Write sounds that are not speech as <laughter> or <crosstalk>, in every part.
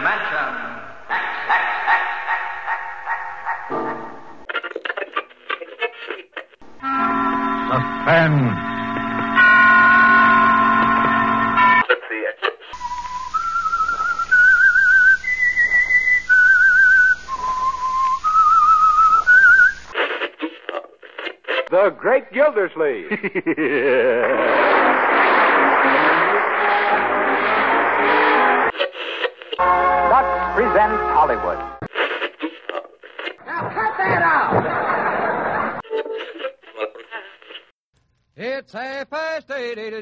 dimension. Suspense. The Great Gildersleeve. <laughs> presents Hollywood. Now cut that out! It's half past eight. Half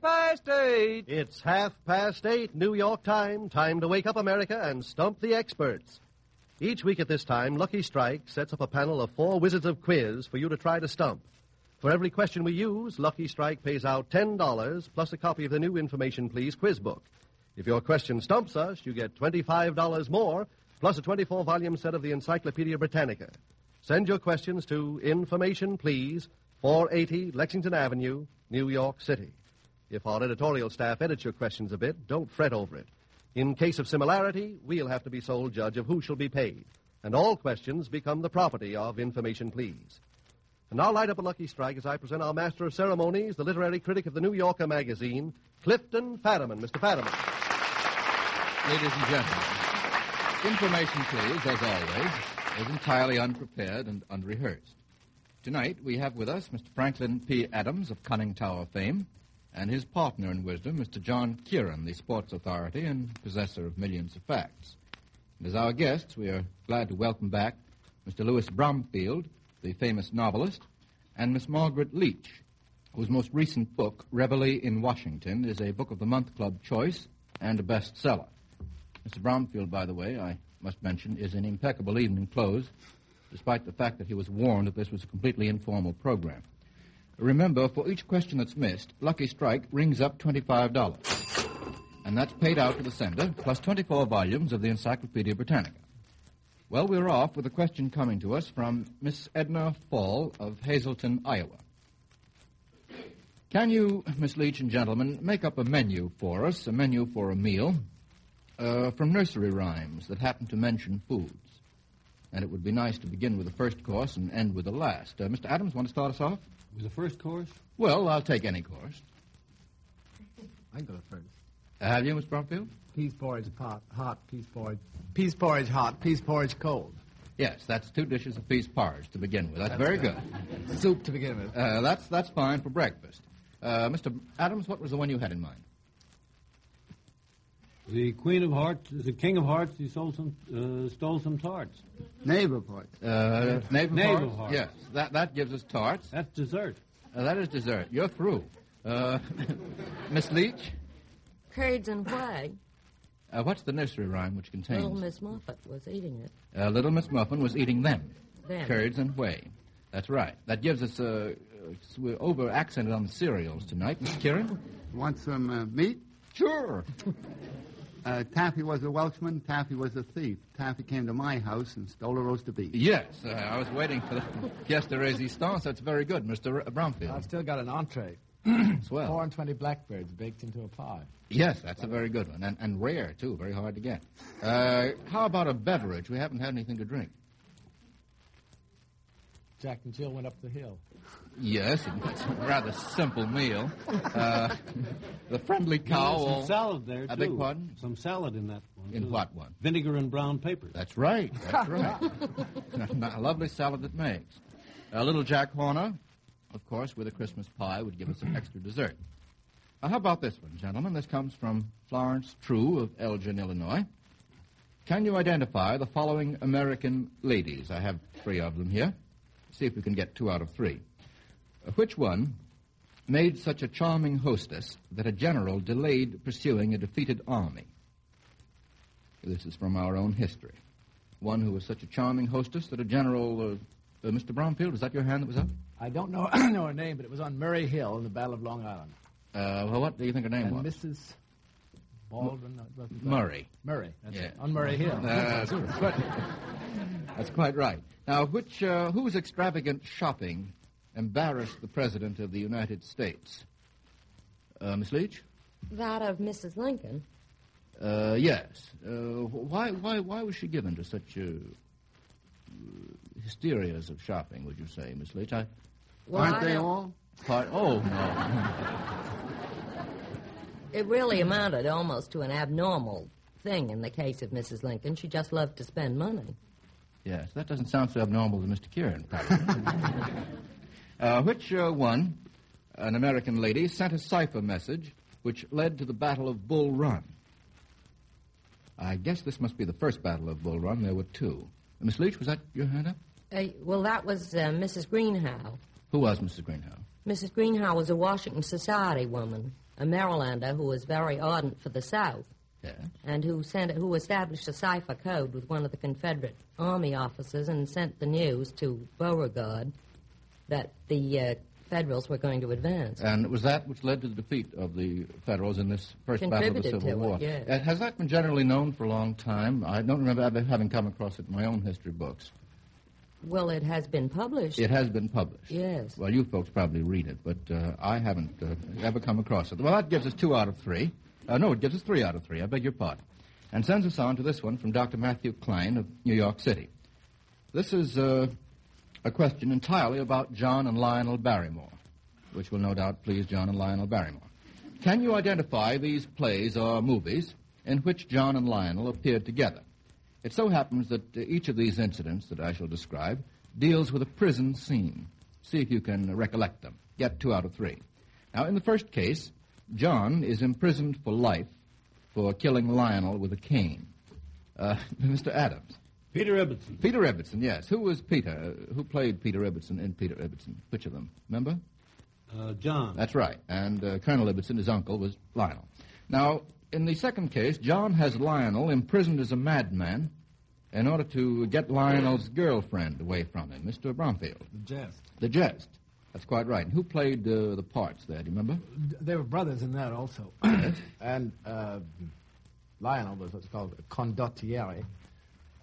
past eight. It's half past eight, New York time. Time to wake up America and stump the experts. Each week at this time, Lucky Strike sets up a panel of four wizards of quiz for you to try to stump. For every question we use, Lucky Strike pays out $10 plus a copy of the new Information Please quiz book. If your question stumps us, you get $25 more plus a 24 volume set of the Encyclopedia Britannica. Send your questions to Information Please, 480 Lexington Avenue, New York City. If our editorial staff edits your questions a bit, don't fret over it. In case of similarity, we'll have to be sole judge of who shall be paid. And all questions become the property of Information Please. And now light up a lucky strike as I present our master of ceremonies, the literary critic of the New Yorker magazine, Clifton Fadiman. Mr. Fadiman. Ladies and gentlemen, information, please, as always, is entirely unprepared and unrehearsed. Tonight, we have with us Mr. Franklin P. Adams of Conning Tower fame, and his partner in wisdom, Mr. John Kieran, the sports authority and possessor of millions of facts. And as our guests, we are glad to welcome back Mr. Louis Bromfield, the famous novelist, and Miss Margaret Leech, whose most recent book, Reveille in Washington, is a Book of the Month Club choice and a bestseller. Mr. Bromfield, by the way, I must mention, is in impeccable evening clothes, despite the fact that he was warned that this was a completely informal program. Remember, for each question that's missed, Lucky Strike rings up $25. And that's paid out to the sender, plus 24 volumes of the Encyclopedia Britannica. Well, we're off with a question coming to us from Miss Edna Fall of Hazleton, Iowa. Can you, Miss Leech and gentlemen, make up a menu for us, a menu for a meal, uh, from nursery rhymes that happen to mention foods? And it would be nice to begin with the first course and end with the last. Uh, Mr. Adams, want to start us off? With the first course? Well, I'll take any course. <laughs> I can go first. Uh, have you, Miss Bromfield? Peas porridge hot, hot, peas porridge. Peas porridge hot, peas porridge cold. Yes, that's two dishes of peas porridge to begin with. That's, That's very good. good. Soup to begin with. Uh, that's that's fine for breakfast. Uh, Mr. Adams, what was the one you had in mind? The Queen of Hearts, the King of Hearts, he sold some, uh, stole some tarts. Neighbor parts. Uh, navel Navel hearts? hearts. Yes, that that gives us tarts. That's dessert. Uh, that is dessert. You're through. Uh, <laughs> Miss Leech, Curds and whey. uh, what's the nursery rhyme which contains? Little Miss Moffat was eating it. Uh, Little Miss Muffin was eating them. Them. Curds and whey. That's right. That gives us, uh, uh, we're over accented on the cereals tonight. Mr. Kieran? Want some uh, meat? Sure. <laughs> Uh, Taffy was a Welshman. Taffy was a thief. Taffy came to my house and stole a roast of beef. Yes, uh, I was waiting for the pièce de résistance. That's very good, Mr. R- Bromfield. I've still got an entree. Swell. Four and twenty blackbirds baked into a pie. Yes, that's a very good one. And, and rare, too. Very hard to get. Uh, how about a beverage? We haven't had anything to drink. Jack and Jill went up the hill. Yes, and it's a rather simple meal. Uh, <laughs> the friendly cow. There's all- some salad there, too. I beg pardon? Some salad in that one. In too. what one? Vinegar and brown paper. That's right. That's right. <laughs> a lovely salad it makes. A little Jack Horner, of course, with a Christmas pie would give us an extra dessert. Now, how about this one, gentlemen? This comes from Florence True of Elgin, Illinois. Can you identify the following American ladies? I have three of them here. See if we can get two out of three. Which one made such a charming hostess that a general delayed pursuing a defeated army? This is from our own history. One who was such a charming hostess that a general. Uh, uh, Mr. Bromfield, is that your hand that was up? I don't know <clears throat> know her name, but it was on Murray Hill in the Battle of Long Island. Uh, well, what do you think her name and was? Mrs. Baldwin. no, it wasn't. Murray. Murray. That's Yeah. it. On Murray Hill. That's, that's quite right. Now, which uh, whose extravagant shopping embarrassed the President of the United States? Uh, Miss Leech? That of Mrs. Lincoln. Uh, yes. Uh, why, why, why was she given to such uh, hysterias of shopping, would you say, Miss Leech? I, Well, Aren't I they don't- all? part, oh, no. It really amounted almost to an abnormal thing in the case of Mrs. Lincoln. She just loved to spend money. yes, that doesn't sound so abnormal to Mr. Kieran, probably. <laughs> uh, which uh, one, an American lady, sent a cipher message which led to the Battle of Bull Run? I guess this must be the first Battle of Bull Run. There were two. Miss Leech, was that your hand up? Uh, well, that was uh, Mrs. Greenhow. Who was Mrs. Greenhow? Mrs. Greenhow was a Washington Society woman, a Marylander who was very ardent for the South, and who sent who established a cipher code with one of the Confederate Army officers and sent the news to Beauregard that the uh, Federals were going to advance. And it was that which led to the defeat of the Federals in this first battle of the Civil to it, War. yes. Uh, has that been generally known for a long time? I don't remember ever having come across it in my own history books. Well, it has been published. It has been published. Yes. Well, you folks probably read it, but uh, I haven't uh, ever come across it. Well, that gives us two out of three. Uh, no, it gives us three out of three. I beg your pardon. And sends us on to this one from Dr. Matthew Klein of New York City. This is uh, a question entirely about John and Lionel Barrymore, which will no doubt please John and Lionel Barrymore. Can you identify these plays or movies in which John and Lionel appeared together? It so happens that uh, each of these incidents that I shall describe deals with a prison scene. See if you can recollect them. Get two out of three. Now, in the first case, John is imprisoned for life for killing Lionel with a cane. Uh, <laughs> Mr. Adams. Peter Ibbotson. Peter Ibbotson, yes. Who was Peter? Uh, who played Peter Ibbotson in Peter Ibbotson? Which of them? Remember? Uh, John. That's right. And uh, Colonel Ibbotson, his uncle, was Lionel. Now, in the second case, John has Lionel imprisoned as a madman in order to get Lionel's girlfriend away from him, Mr. Bromfield. The jest. The jest. That's quite right. And who played uh, the parts there? Do you remember? They were brothers in that also. and uh, Lionel was what's called a condottiere.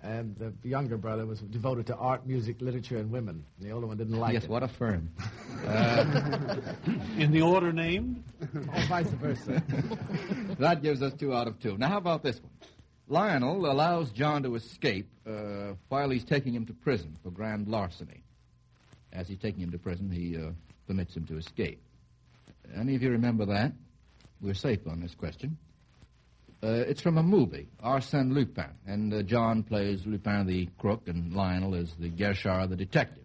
And the younger brother was devoted to art, music, literature, and women. And the older one didn't like yes, it. what a firm. <laughs> In the order named? <laughs> Or vice versa. <laughs> that gives us two out of two. Now, how about this one? Lionel allows John to escape uh, while he's taking him to prison for grand larceny. As he's taking him to prison, he uh, permits him to escape. Any of you remember that? We're safe on this question. Uh, it's from a movie, Arsène Lupin, and uh, John plays Lupin the crook, and Lionel is the Guerchard the detective.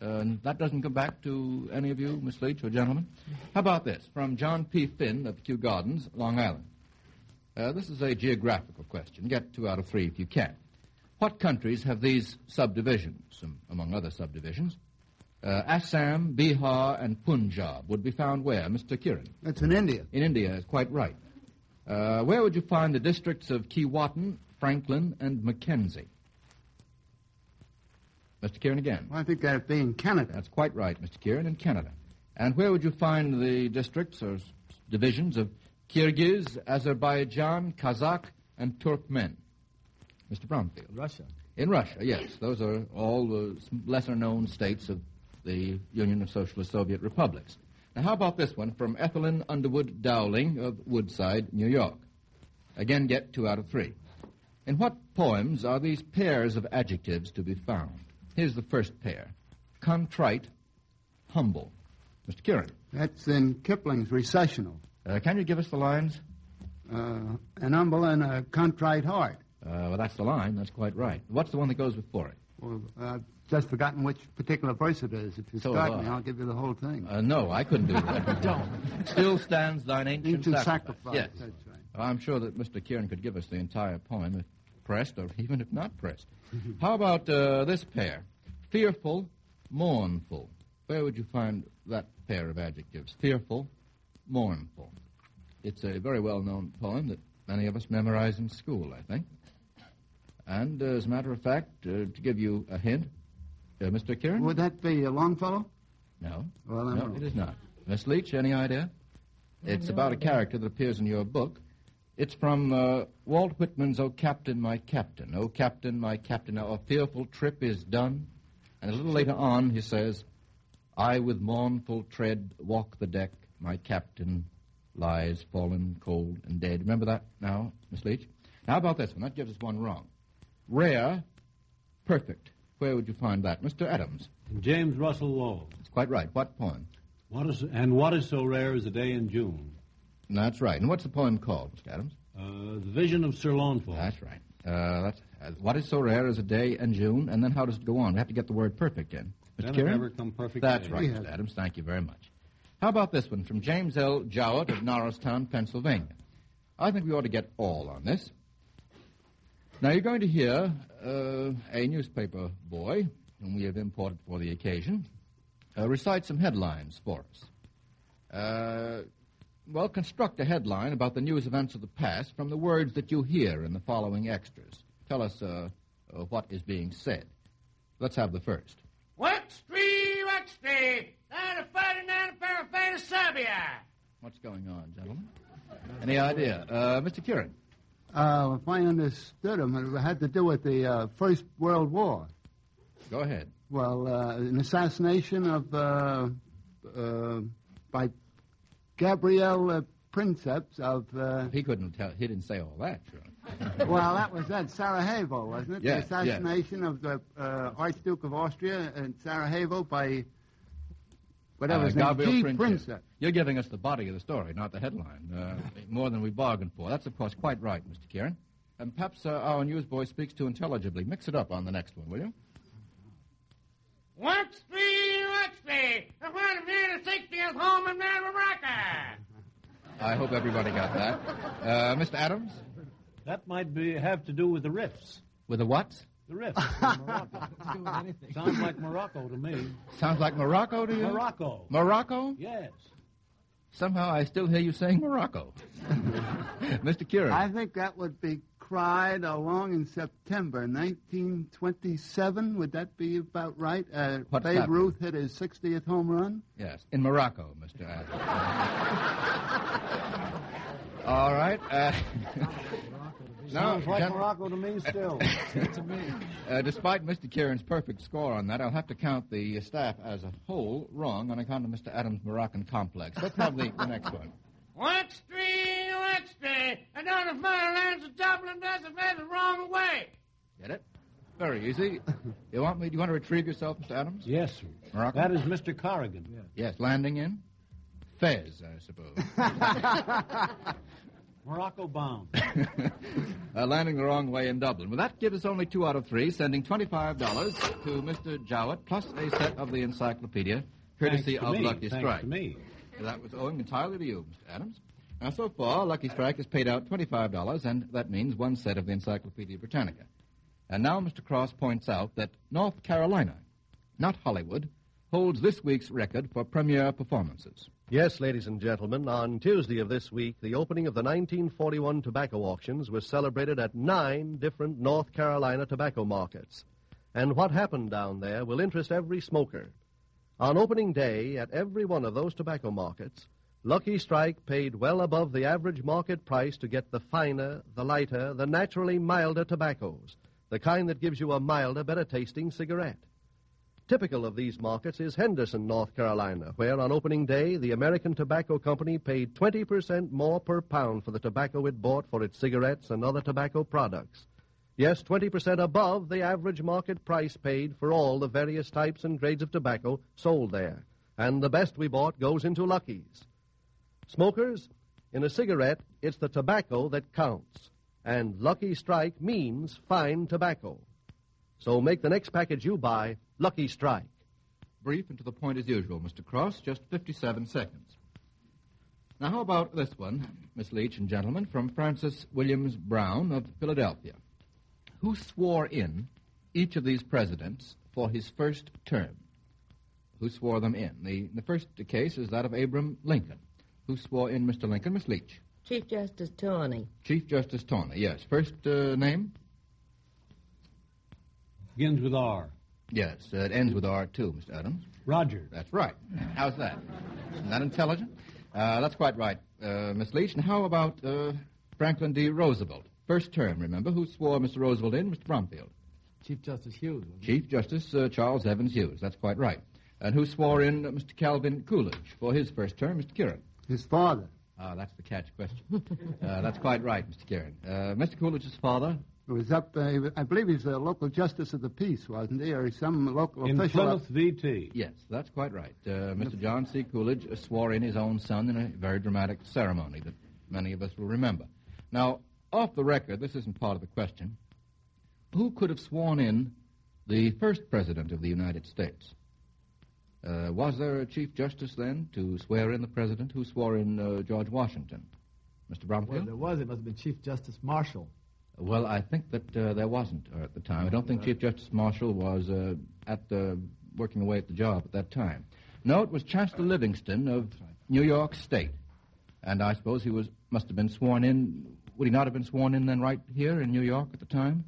Uh, and that doesn't come back to any of you, Miss Leech or gentlemen? How about this? From John P. Finn of Kew Gardens, Long Island. Uh, this is a geographical question. Get two out of three if you can. What countries have these subdivisions, um, among other subdivisions? Uh, Assam, Bihar, and Punjab would be found where, Mr. Kieran? That's in India. In India, is quite right. Uh, where would you find the districts of Keewatin, Franklin, and Mackenzie? Mr. Kieran again. Well, I think that'd be in Canada. That's quite right, Mr. Kieran, in Canada. And where would you find the districts or divisions of Kyrgyz, Azerbaijan, Kazakh, and Turkmen? Mr. Bromfield. Russia. In Russia, yes. Those are all the lesser known states of the Union of Socialist Soviet Republics. Now, how about this one from Ethelyn Underwood Dowling of Woodside, New York? Again, get two out of three. In what poems are these pairs of adjectives to be found? Here's the first pair contrite, humble. Mr. Kieran, That's in Kipling's Recessional. uh, can you give us the lines? Uh, an humble and a contrite heart. Uh, well, that's the line. That's quite right. What's the one that goes before it? Well, I've just forgotten which particular verse it is. If you So start me. I'll give you the whole thing. Uh, no, I couldn't do that. <laughs> Don't. Still stands thine ancient, Ancient sacrifice. sacrifice. Yes. That's right. I'm sure that Mr. Kieran could give us the entire poem if pressed, or even if not pressed. <laughs> How about uh, this pair? Fearful, mournful. Where would you find that pair of adjectives? Fearful, mournful. It's a very well known poem that many of us memorize in school, I think. And uh, as a matter of fact, uh, to give you a hint, uh, Mr. Kieran? Would that be a Longfellow? No. Well, I'm No, wrong. it is not. Miss Leech, any idea? It's no about a character that appears in your book. It's from uh, Walt Whitman's "O Captain, My Captain." "O Captain, My Captain, now a fearful trip is done." And a little later on, he says, "I with mournful tread walk the deck, my captain, lies fallen cold and dead. Remember that now, Miss Leech? Now, how about this one? That gives us one wrong. Rare, perfect. Where would you find that? Mr. Adams. James Russell Lowell. That's quite right. What poem? What is and what is so rare as a day in June? That's right. And what's the poem called, Mr. Adams? Uh, the Vision of Sir Launfal. That's right. Uh, that's, uh, what is so rare as a day in June? And then how does it go on? We have to get the word perfect in. Mr. Then if Kieran? ever come perfect That's day. right, We Mr. Adams. Thank you very much. How about this one from James L. Jowett of Norristown, Pennsylvania? I think we ought to get all on this. Now, you're going to hear uh, a newspaper boy, whom we have imported for the occasion, uh, recite some headlines for us. Uh, well, construct a headline about the news events of the past from the words that you hear in the following extras. Tell us uh, uh, what is being said. Let's have the first. What street? Down to 49 Parafana Serbia. What's going on, gentlemen? Any idea? Uh, Mr. Kieran. Uh, if I understood him, it had to do with the uh, First World War. Go ahead. Well, uh, an assassination of uh, uh, by Gabriel uh, Princeps of. Uh, He couldn't tell. He didn't say all that, sure. <laughs> well, that was at Sarajevo, wasn't it? Yes, the assassination of the uh, Archduke of Austria in Sarajevo by whatever Uh, his name, Gabriel G. Princeps. Princeps. You're giving us the body of the story, not the headline. Uh, more than we bargained for. That's, of course, quite right, Mr. Kieran. And perhaps uh, our newsboy speaks too intelligibly. Mix it up on the next one, will you? What street, what street? I want a man to take me home in Morocco. I hope everybody got that. Uh, Mr. Adams? That might be have to do with the riffs. With the what? The riffs. in Morocco. <laughs> Sounds like Morocco to me. Sounds like Morocco to you? Morocco. Morocco? Yes. Somehow I still hear you saying Morocco. <laughs> Mr. Kieran. I think that would be cried along in September 1927. Would that be about right? Uh, What's Babe happening? Ruth hit his 60th home run. Yes, in Morocco, Mr. Adams. <laughs> All right. Uh, now, Sounds like gen- Morocco to me still. <laughs> to me. uh, despite Mr. Kieran's perfect score on that, I'll have to count the staff as a whole wrong on account of Mr. Adams' Moroccan complex. Let's have the, the next one. What street, what street? I don't know if my lands of Dublin does it the wrong way. Get it? Very easy. You want me? Do you want to retrieve yourself, Mr. Adams? Yes, sir. Morocco? That is Mr. Corrigan. Yes, landing in Fez, I suppose. <laughs> Morocco bound. <laughs> uh, landing the wrong way in Dublin. Well, that gives us only two out of three, sending $25 to Mr. Jowett, plus a set of the encyclopedia, courtesy of me. Lucky Thanks Strike. to me. That was owing entirely to you, Mr. Adams. Now, so far, Lucky Strike has paid out $25, and that means one set of the Encyclopedia Britannica. And now Mr. Cross points out that North Carolina, not Hollywood, holds this week's record for premiere performances. Yes, ladies and gentlemen, on Tuesday of this week, the opening of the 1941 tobacco auctions was celebrated at nine different North Carolina tobacco markets. And what happened down there will interest every smoker. On opening day, at every one of those tobacco markets, Lucky Strike paid well above the average market price to get the finer, the lighter, the naturally milder tobaccos, the kind that gives you a milder, better tasting cigarette. Typical of these markets is Henderson, North Carolina, where on opening day the American Tobacco Company paid 20% more per pound for the tobacco it bought for its cigarettes and other tobacco products. Yes, 20% above the average market price paid for all the various types and grades of tobacco sold there. And the best we bought goes into Lucky's. Smokers, in a cigarette, it's the tobacco that counts. And Lucky Strike means fine tobacco. So make the next package you buy Lucky Strike. Brief and to the point as usual, Mr. Cross, just 57 seconds. Now, how about this one, Miss Leech and gentlemen, from Francis Williams Brown of Philadelphia, who swore in each of these presidents for his first term. Who swore them in? The, the first case is that of Abraham Lincoln. Who swore in Mr. Lincoln? Miss Leech. Chief Justice Taney. Chief Justice Taney, yes. First uh, name? Begins with R. Yes, uh, it ends with R, too, Mr. Adams. Roger. That's right. How's that? Isn't that intelligent? Uh, that's quite right, uh, Miss Leech. And how about uh, Franklin D. Roosevelt? First term, remember? Who swore Mr. Roosevelt in? Mr. Bromfield. Chief Justice Hughes. wasn't it? Chief Justice uh, Charles Evans Hughes. That's quite right. And who swore in uh, Mr. Calvin Coolidge for his first term? Mr. Kieran. His father. Ah, that's the catch question. <laughs> uh, that's quite right, Mr. Kieran. Uh, Mr. Coolidge's father? It was up, uh, I believe he's a local justice of the peace, wasn't he? Or some local In official. Plymouth VT. Yes, that's quite right. Uh, Mr. John C. Coolidge uh, swore in his own son in a very dramatic ceremony that many of us will remember. Now, off the record, this isn't part of the question. Who could have sworn in the first president of the United States? Uh, was there a Chief Justice then to swear in the president who swore in uh, George Washington? Mr. Bromfield? Well, there was. It must have been Chief Justice Marshall. Well, I think that uh, there wasn't uh, at the time. I don't think Chief Justice Marshall was uh, at the working away at the job at that time. No, it was Chancellor Livingston of New York State, and I suppose he was must have been sworn in. Would he not have been sworn in then, right here in New York at the time?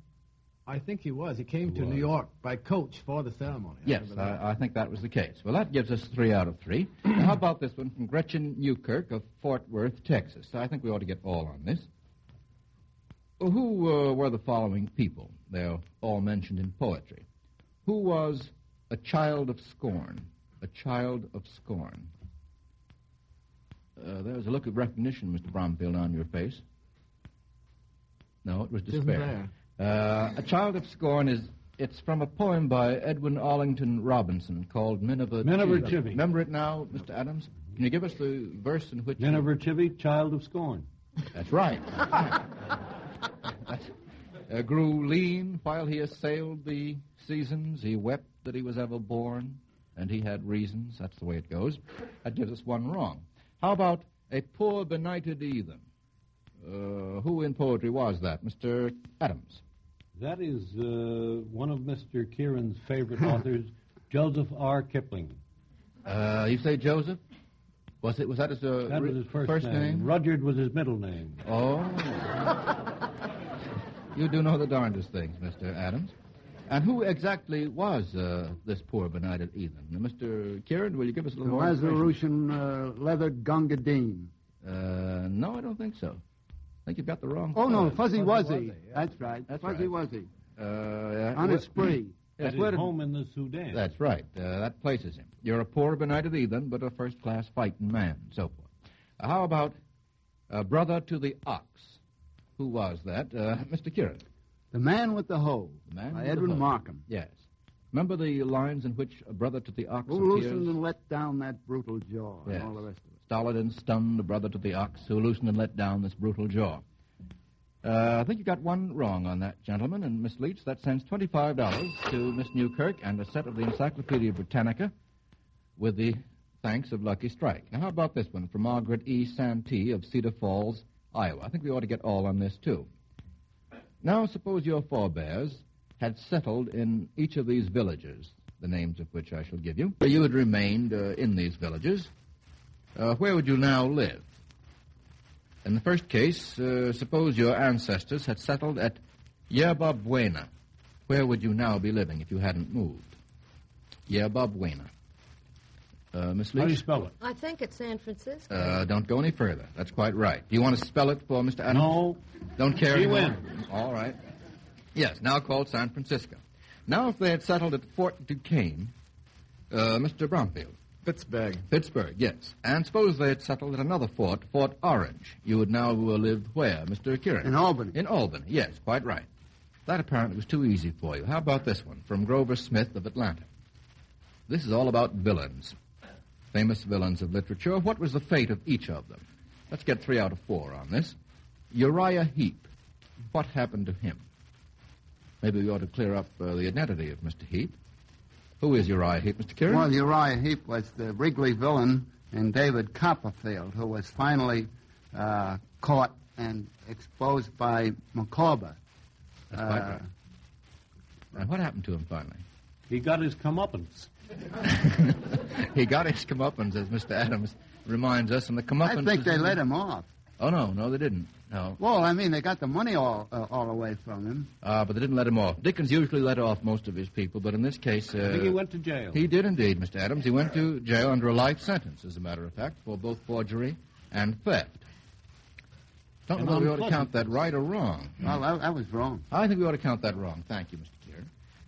I think he was. He came He to was. New York by coach for the ceremony. I Yes, remember that. I, I think that was the case. Well, that gives us three out of three. Now, how about this one from Gretchen Newkirk of Fort Worth, Texas? I think we ought to get all on this. Well, Who uh, were the following people? They're all mentioned in poetry. Who was a child of scorn? A child of scorn. Uh, there's a look of recognition, Mr. Bromfield, on your face. No, it was Isn't despair. Uh, a child of scorn is it's from a poem by Edwin Arlington Robinson called Miniver Miniver Cheevy. Cheevy. Remember it now, Mr. Adams? Can you give us the verse in which? Nineveh Cheevy, child of scorn. That's right. <laughs> Uh, grew lean while he assailed the seasons. He wept that he was ever born, and he had reasons. That's the way it goes. That gives us one wrong. How about a poor benighted heathen? Uh, who in poetry was that? Mr. Adams. That is uh, one of Mr. Kieran's favorite <laughs> authors, Joseph R. Kipling. Uh, you say Joseph? Was it? Was that his, uh, That was his first, name? Rudyard was his middle name. Oh. <laughs> you do know the darndest things, Mr. Adams. And who exactly was uh, this poor benighted heathen? Now, Mr. Kieran, will you give us a The little more information? Lazarusian uh, leathered Gunga Din. Uh, no, I don't think so. I think you've got the wrong. Oh, no. Fuzzy Fuzzy Wuzzy. Wuzzy, yeah. That's right. That's Fuzzy right. Wuzzy. Uh, yeah. On a spree. At his did- home in the Sudan. That's right. Uh, that places him. You're a poor benighted heathen, but a first-class fighting man, and so forth. Uh, how about uh, brother to the ox? Who was that? Uh, Mr. Kieran. The Man with the Hoe. The Man by with the Edwin Markham. Yes. Remember the lines in which a brother to the ox Who appears? loosened and let down that brutal jaw Yes. and all the rest of it. Stolid and stunned, a brother to the ox who loosened and let down this brutal jaw. Uh, I think you got one wrong on that, gentlemen, and Miss Leech, that sends $25 to Miss Newkirk and a set of the Encyclopedia Britannica with the thanks of Lucky Strike. Now, how about this one from Margaret E. Santee of Cedar Falls, Iowa? I think we ought to get all on this, too. Now, suppose your forebears had settled in each of these villages, the names of which I shall give you. You had remained uh, in these villages. Uh, where would you now live? In the first case, uh, suppose your ancestors had settled at Yerba Buena. Where would you now be living if you hadn't moved? Yerba Buena. Uh, Miss How do you spell it? I think it's San Francisco. Uh, don't go any further. That's quite right. Do you want to spell it for Mr. Adams? No. Don't care He anymore? wins. All right. Yes, now called San Francisco. Now, if they had settled at Fort Duquesne, uh, Mr. Bromfield. Pittsburgh. Pittsburgh, yes. And suppose they had settled at another fort, Fort Orange. You would now uh, live where, Mr. Kieran? In Albany. In Albany, yes, quite right. That apparently was too easy for you. How about this one from Grover Smith of Atlanta? This is all about villains, famous villains of literature. What was the fate of each of them? Let's get three out of four on this. Uriah Heep. What happened to him? Maybe we ought to clear up uh, the identity of Mr. Heep. Who is Uriah Heep, Mr. Kieran? Well, Uriah Heep was the Wrigley villain in David Copperfield, who was finally uh, caught and exposed by Micawber. That's quite Uh, right. And what happened to him finally? He got his comeuppance. <laughs> he got his comeuppance, as Mr. Adams reminds us, and the comeuppance. I think they let him off. Oh no, no, they didn't. No, Well, I mean, they got the money all uh, all away from him. uh, but they didn't let him off. Dickens usually let off most of his people, but in this case, uh, I think he went to jail. he did indeed, Mr. Adams. He went to jail under a life sentence, as a matter of fact, for both forgery and theft. Don't know whether we ought to count that right or wrong. Well, I, I was wrong. I think we ought to count that wrong. Thank you, Mr.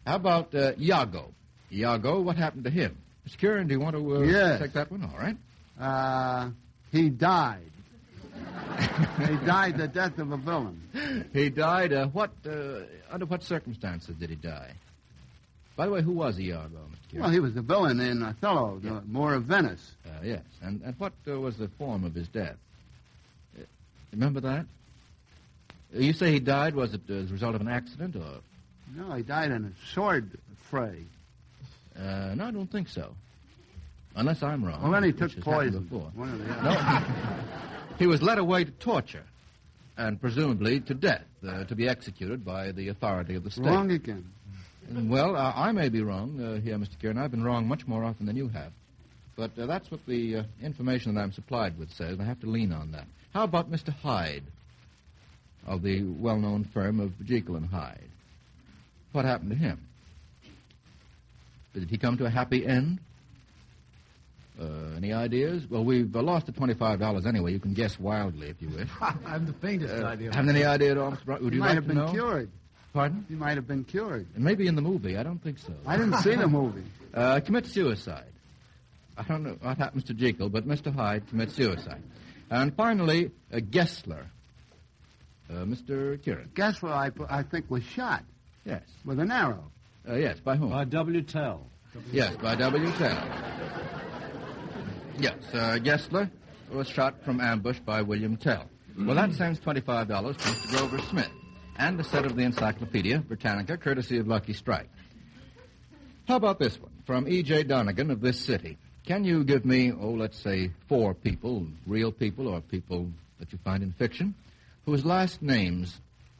How about uh, Iago? Iago, what happened to him? Mr. Kieran, do you want to uh, Yes. take that one? All right. Uh, he died. he died the death of a villain. He died. Uh, what? Uh, under what circumstances did he die? By the way, who was Iago, Mr. Kieran? Well, he was the villain in Othello, the Moor of Venice. Uh, yes. And and what uh, was the form of his death? Uh, remember that? You say he died. Was it as a result of an accident or? No, he died in a sword fray. Uh, no, I don't think so. Unless I'm wrong. Well, then he took poison. Before. One or the. No. <laughs> he was led away to torture, and presumably to death, uh, to be executed by the authority of the state. Wrong again. Well, uh, I may be wrong uh, here, Mr. Kieran. I've been wrong much more often than you have. But uh, that's what the uh, information that I'm supplied with says. and I have to lean on that. How about Mr. Hyde of the well-known firm of Jekyll and Hyde? What happened to him? Did he come to a happy end? Uh, any ideas? Well, we've uh, lost the twenty-five dollars anyway. You can guess wildly if you wish. <laughs> I have the faintest Uh, idea. haven't any idea at all, Mr. Brown? Would he you might like have to been know? cured. Pardon? He might have been cured. And maybe in the movie. I don't think so. I didn't see the <laughs> movie. Uh, commit suicide. I don't know what happens to Jekyll, but Mr. Hyde commits suicide. And finally, uh, Gessler. Uh, Mr. Kieran. Gessler, I, I think, was shot Yes. with an arrow. Uh, yes, by whom? By W. Tell. yes, by W. Tell. Yes, uh, Gessler was shot from ambush by William Tell. Well, that sends $25 to Mr. Grover Smith and a set of the Encyclopedia Britannica, courtesy of Lucky Strike. How about this one? From E.J. Donegan of this city. Can you give me, oh, let's say, four people, real people or people that you find in fiction, whose last names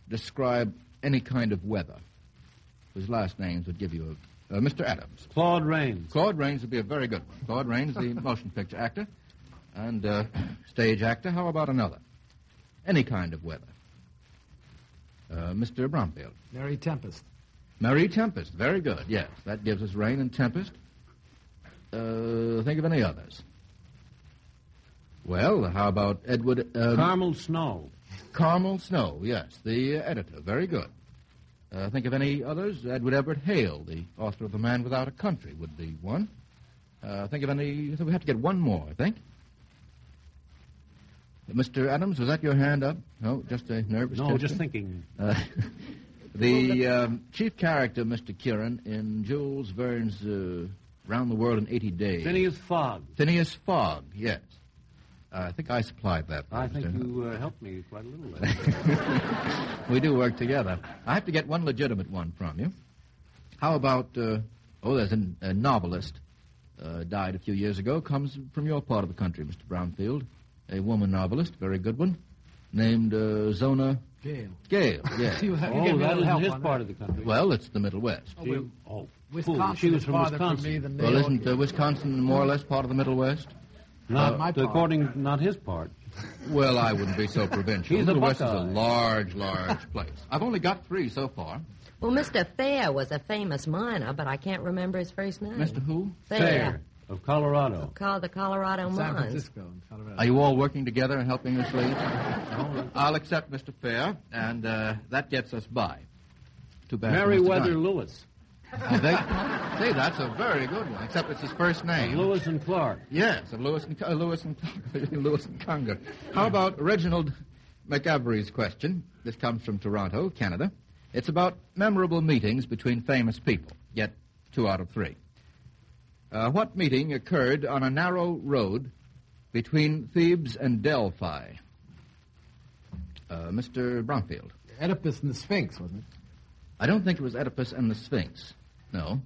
describe any kind of weather? Whose last names would give you a. Uh, Mr. Adams. Claude Rains. Claude Rains would be a very good one. Claude Rains, the <laughs> motion picture actor and uh, stage actor. How about another? Any kind of weather. Uh, Mr. Bromfield. Mary Tempest. Mary Tempest. Very good. Yes, that gives us rain and tempest. Uh, think of any others. Well, how about Edward? Uh, Carmel Snow. Carmel Snow. Yes, the uh, editor. Very good. Uh, think of any others? Edward Everett Hale, the author of *The Man Without a Country*, would be one. Uh, think of any. We have to get one more, I think. Mr. Adams, was that your hand up? No, just a nervous. No, twitch? just thinking. Uh, <laughs> the um, chief character, Mr. Kieran, in Jules Verne's uh, Round the World in 80 Days. Phineas Fogg. Phineas Fogg, yes. Uh, I think I supplied that. I think you uh, helped me quite a little there. <laughs> we do work together. I have to get one legitimate one from you. How about, uh, oh, there's a, a novelist, uh, died a few years ago, comes from your part of the country, Mr. Bromfield. A woman novelist, very good one, named uh, Zona Gale. Gale, <laughs> yes. You, oh, gave me a that little isn't help his part that. of the country. Well, it's the Middle West. She, well, oh, Wisconsin she was from Wisconsin. From me than well, isn't uh, Wisconsin more or less part of the Middle West? Not my part. according, not his part. Well, I wouldn't be so <laughs> provincial. He's a the West is a large, large place. I've only got three so far. Well, Mr. Fair was a famous miner, but I can't remember his first name. Mr. Who? Fair. of Colorado. Called the Colorado San Mines. Francisco in Colorado. Are you all working together and helping us lead? <laughs> I'll accept Mr. Fair, and uh, that gets us by. Too bad. for Mr. Meriwether Lewis. I think. See, that's a very good one, except it's his first name. Lewis and Clark. Yes, of Lewis and, uh, Lewis and <laughs> Lewis and Conger. How about Reginald McAvery's question? This comes from Toronto, Canada. It's about memorable meetings between famous people. yet two out of three. Uh, what meeting occurred on a narrow road between Thebes and Delphi? Uh, Mr. Bromfield. Oedipus and the Sphinx, wasn't it? I don't think it was Oedipus and the Sphinx. No.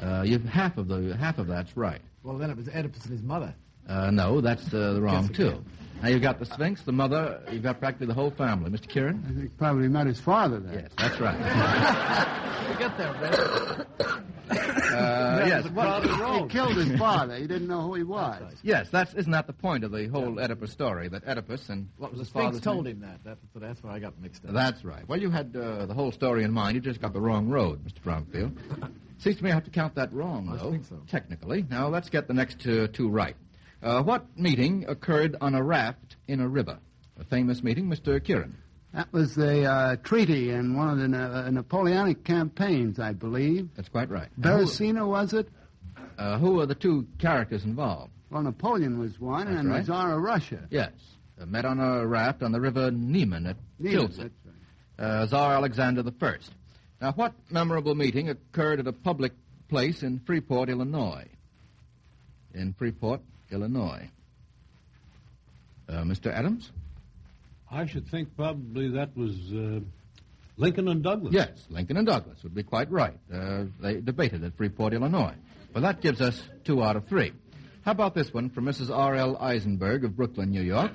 Uh, you've half of the half of that's right. Well, then it was Oedipus and his mother. Uh, no, that's uh, wrong Guess too. Now you've got the Sphinx, the mother, you've got practically the whole family. Mr. Kieran? I think probably not his father there. Yes, that's right. <laughs> You get there, Red. Uh, yes, what- He killed his <laughs> father. He didn't know who he was. yes, that's isn't that the point of the whole Oedipus story? That Oedipus and what was The his Sphinx father's told name? him that. that that's where I got mixed up. That's right. Well, you had uh, the whole story in mind. You just got the wrong road, Mr. Bromfield. <laughs> Seems to me I have to count that wrong, though. I though. think so. Technically. Now let's get the next uh, two right. Uh, what meeting occurred on a raft in a river? A famous meeting, Mr. Kieran. That was the uh, treaty in one of the Na- uh, Napoleonic campaigns, I believe. That's quite right. Beresina, was it? Uh, who are the two characters involved? Well, Napoleon was one, That's and right. the Tsar of Russia. Yes. uh, met on a raft on the river Niemen at Tilsit. that's Uh, Tsar Alexander I. Now, what memorable meeting occurred at a public place in Freeport, Illinois? In Freeport, Illinois. Uh, Mr. Adams? I should think probably that was uh, Lincoln and Douglas. Yes, Lincoln and Douglas would be quite right. Uh, they debated at Freeport, Illinois. Well, that gives us two out of three. How about this one from Mrs. R.L. Eisenberg of Brooklyn, New York?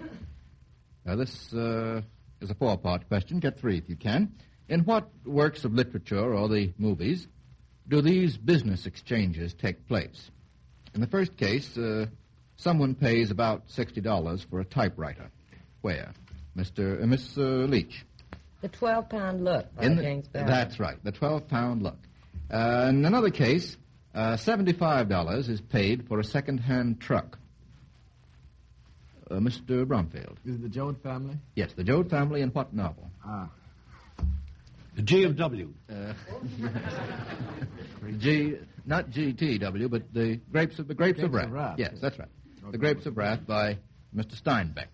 This uh, is a four part question. Get three if you can. In what works of literature or the movies do these business exchanges take place? In the first case, uh, someone pays about $60 for a typewriter. Where? Mr. Uh, Miss uh, Leech. The 12 pound look by In the- James Barrie. That's right, the 12 pound look. Uh, in another case, uh, $75 is paid for a second hand truck. Uh, Mr. Bromfield. Is it the Joad family? Yes, the Joad family in what novel? Ah. The G of W. Uh, <laughs> G, not GTW, but the Grapes of the Grapes, of, Grapes Wrath. of Wrath, Yes, yes. that's right. The Grapes of Wrath by Mr. Steinbeck.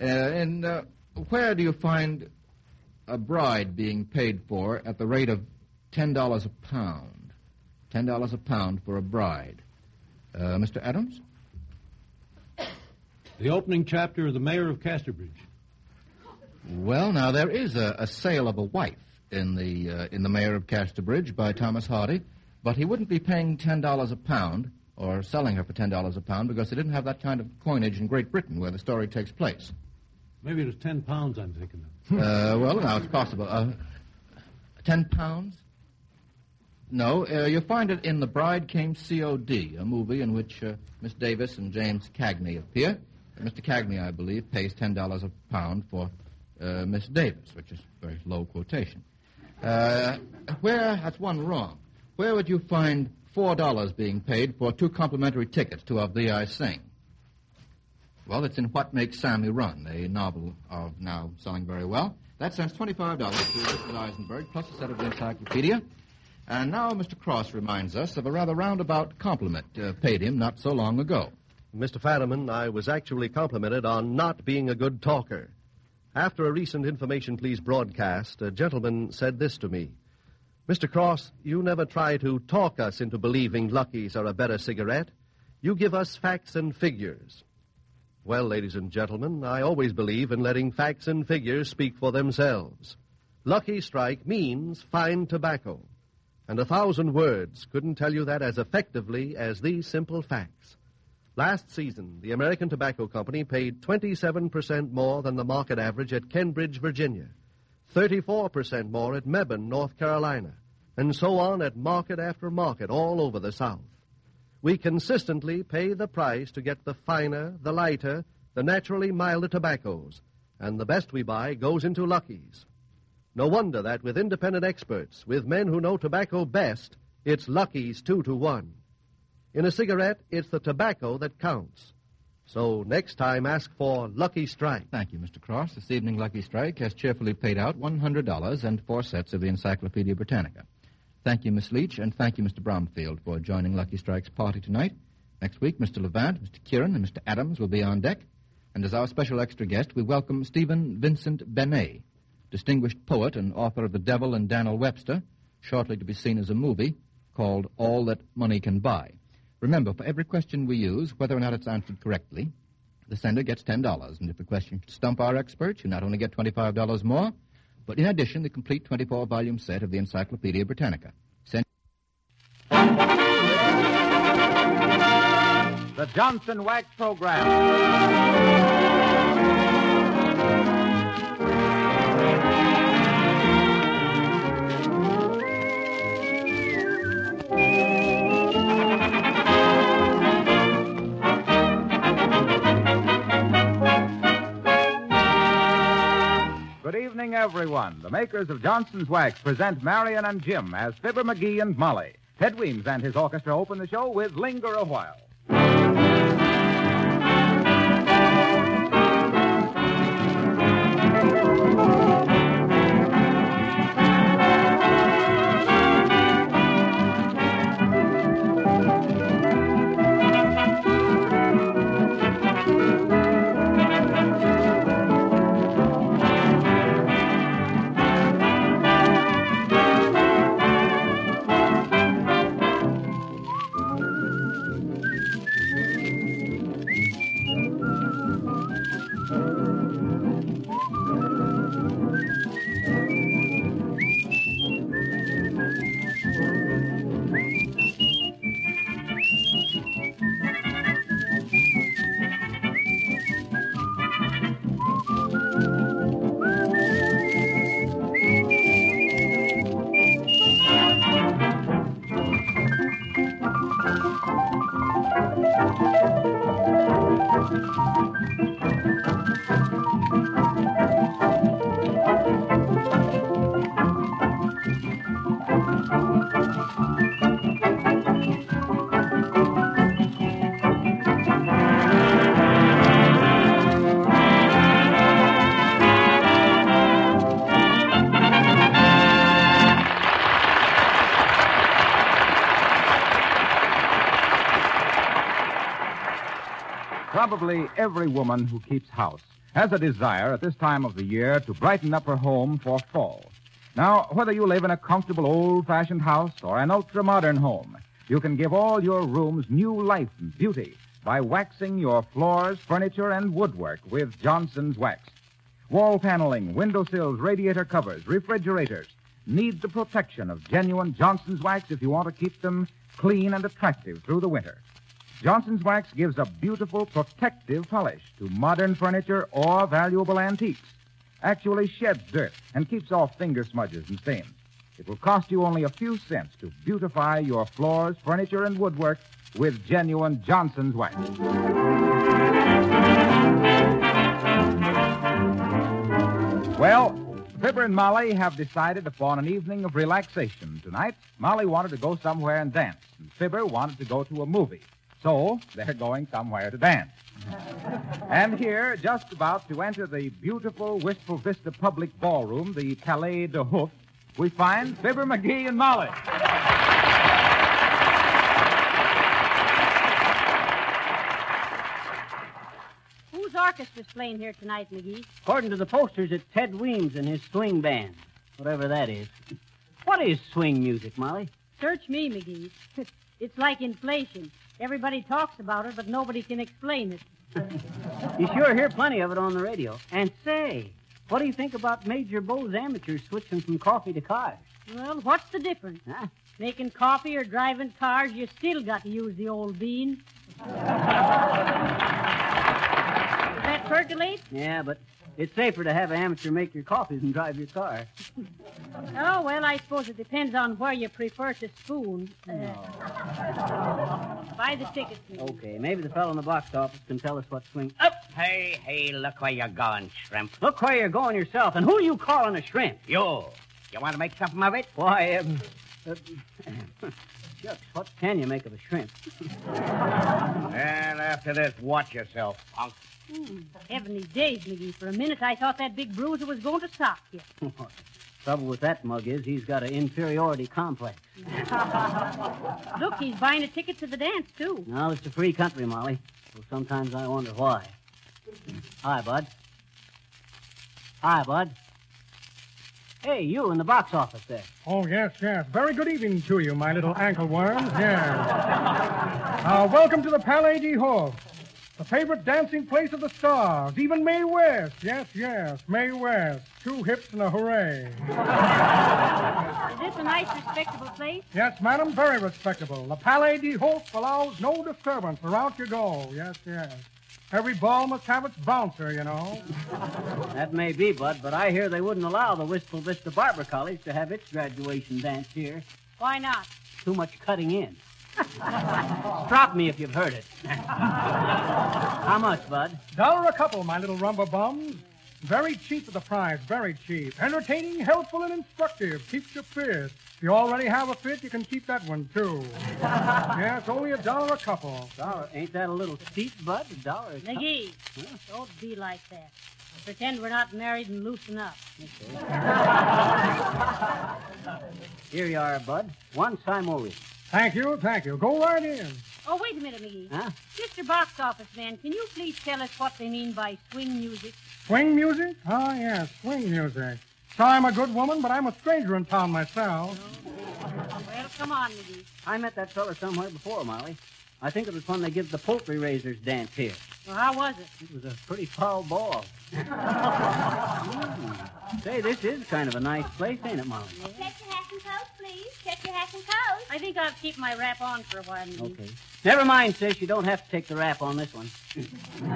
Uh, and uh, where do you find a bride being paid for at the rate of ten dollars a pound? Ten dollars a pound for a bride. Uh, Mr. Adams? The opening chapter of The Mayor of Casterbridge. Well, now there is a, a sale of a wife in the uh, in the Mayor of Casterbridge by Thomas Hardy, but he wouldn't be paying ten dollars a pound or selling her for ten dollars a pound because they didn't have that kind of coinage in Great Britain where the story takes place. Maybe it was 10 pounds I'm thinking of. uh, well, now it's possible. Uh, ten pounds? No, uh, you'll find it in The Bride Came C.O.D., a movie in which uh, Miss Davis and James Cagney appear. Mr. Cagney, I believe, pays $10 a pound for uh, Miss Davis, which is a very low quotation. Uh, where, that's one wrong. Where would you find $4 being paid for two complimentary tickets to Of Thee I Sing? Well, it's in What Makes Sammy Run, a novel of now selling very well. That sends $25 to Mr. Eisenberg, plus a set of the encyclopedia. And now Mr. Cross reminds us of a rather roundabout compliment uh, paid him not so long ago. Mr. Fadiman, I was actually complimented on not being a good talker. After a recent Information Please broadcast, a gentleman said this to me Mr. Cross, you never try to talk us into believing Lucky's are a better cigarette. You give us facts and figures. Well, ladies and gentlemen, I always believe in letting facts and figures speak for themselves. Lucky Strike means fine tobacco. And a thousand words couldn't tell you that as effectively as these simple facts. Last season, the American Tobacco Company paid 27% more than the market average at Kenbridge, Virginia, 34% more at Mebane, North Carolina, and so on at market after market all over the South. We consistently pay the price to get the finer, the lighter, the naturally milder tobaccos, and the best we buy goes into Lucky's. No wonder that with independent experts, with men who know tobacco best, it's Lucky's two to one. In a cigarette, it's the tobacco that counts. So next time, ask for Lucky Strike. Thank you, Mr. Cross. This evening, Lucky Strike has cheerfully paid out $100 and four sets of the Encyclopedia Britannica. Thank you, Miss Leech, and thank you, Mr. Bromfield, for joining Lucky Strike's party tonight. Next week, Mr. Levant, Mr. Kieran, and Mr. Adams will be on deck. And as our special extra guest, we welcome Stephen Vincent Benet, distinguished poet and author of The Devil and Daniel Webster, shortly to be seen as a movie called All That Money Can Buy. Remember, for every question we use, whether or not it's answered correctly, the sender gets $10. And if the question should stump our experts, you not only get $25 more, but in addition, the complete 24 volume set of the Encyclopedia Britannica. Send The Johnson Wax Program. Good evening, everyone. The makers of Johnson's Wax present Marian and Jim as Fibber McGee and Molly. Ted Weems and his orchestra open the show with Linger a While. Probably every woman who keeps house has a desire at this time of the year to brighten up her home for fall. Now, whether you live in a comfortable old fashioned house or an ultra modern home, you can give all your rooms new life and beauty by waxing your floors, furniture, and woodwork with Johnson's Wax. Wall paneling, windowsills, radiator covers, refrigerators need the protection of genuine Johnson's Wax if you want to keep them clean and attractive through the winter. Johnson's Wax gives a beautiful protective polish to modern furniture or valuable antiques. Actually sheds dirt and keeps off finger smudges and stains. It will cost you only a few cents to beautify your floors, furniture, and woodwork with genuine Johnson's Wax. Well, Fibber and Molly have decided upon an evening of relaxation tonight. Molly wanted to go somewhere and dance, and Fibber wanted to go to a movie. So they're going somewhere to dance. and here, just about to enter the beautiful Wistful Vista Public Ballroom, the Palais de Hoof, we find Fibber McGee and Molly. Whose orchestra's playing here tonight, McGee? According to the posters, it's Ted Weems and his swing band, whatever that is. What is swing music, Molly? Search me, McGee. <laughs> It's like inflation. Everybody talks about it, but nobody can explain it. You sure hear plenty of it on the radio. And say, what do you think about Major Bowes' amateurs switching from coffee to cars? Well, what's the difference? Huh? Making coffee or driving cars, you still got to use the old bean. <laughs> Does that percolate? Yeah, but it's safer to have an amateur make your coffee than drive your car. Oh, well, I suppose it depends on where you prefer to spoon. Uh, buy the tickets, McGee. Okay, maybe the fellow in the box office can tell us what swing. Oh, hey, hey, look where you're going, shrimp. Look where you're going yourself, and who are you calling a shrimp? You. You want to make something of it? Why, um, uh, shucks, what can you make of a shrimp? and after this, watch yourself, punk. Hmm, heavenly days, McGee. For a minute, I thought that big bruiser was going to sock you. <laughs> Trouble with that mug is he's got an inferiority complex. <laughs> Look, he's buying a ticket to the dance, too. Now, it's a free country, Molly. So sometimes I wonder why. Hi, Bud. Hi, Bud. Hey, you in the box office there. Oh, yes, yes. Very good evening to you, my little ankle worms. Yes. Uh, welcome to the Palais de Hove, the favorite dancing place of the stars. Even Mae West. Yes, yes, Mae West. Two hips and a hooray. Is this a nice, respectable place? Yes, madam, very respectable. The Palais de Hove allows no disturbance throughout you go. Yes, yes. Every ball must have its bouncer, you know. That may be, Bud, but I hear they wouldn't allow the Wistful Vista Barber College to have its graduation dance here. Why not? Too much cutting in. Drop me if you've heard it. How much, Bud? Dollar a couple, my little rumba bums. Very cheap at the price, very cheap. Entertaining, helpful, and instructive. Keeps you fit. If you already have a fit, you can keep that one, too. <laughs> yeah, it's only a dollar a couple. Dollar, ain't that a little steep, Bud? A dollar a couple? McGee, don't be like that. Pretend we're not married and loosen up. <laughs> Here you are, Bud. One time simoleon. Thank you, thank you. Go right in. Oh, wait a minute, McGee. Huh? Mr. Box Office Man, can you please tell us what they mean by swing music? Swing music? Ah, yes, swing music. So I'm a good woman, but I'm a stranger in town myself. Well, come on, McGee. I met that fella somewhere before, Molly. I think it was when they give the poultry raisers dance here. Well, how was it? It was a pretty foul ball. Hmm. Say, this is kind of a nice place, ain't it, Molly? Check your hat and coat, please. Check your hat and coat. I think I'll keep my wrap on for a while, McGee. Okay. Never mind, sis. You don't have to take the wrap on this one. <laughs>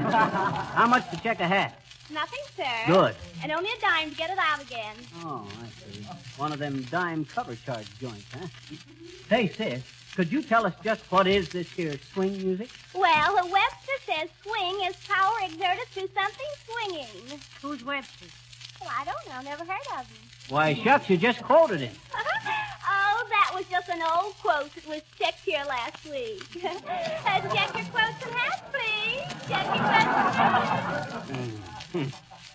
How much to check a hat? Nothing, sir. Good. And only a dime to get it out again. Oh, I see. One of them dime cover charge joints, huh? Say, sis, could you tell us just what is this here swing music? Well, Webster says swing is power exerted through something swinging. Who's Webster? Well, I don't know. Never heard of him. Why, shucks, you just quoted him. <laughs> oh, that was just an old quote that was checked here last week. <laughs> uh, check your quotes and hats, please. Check your quotes and hats. Hmm.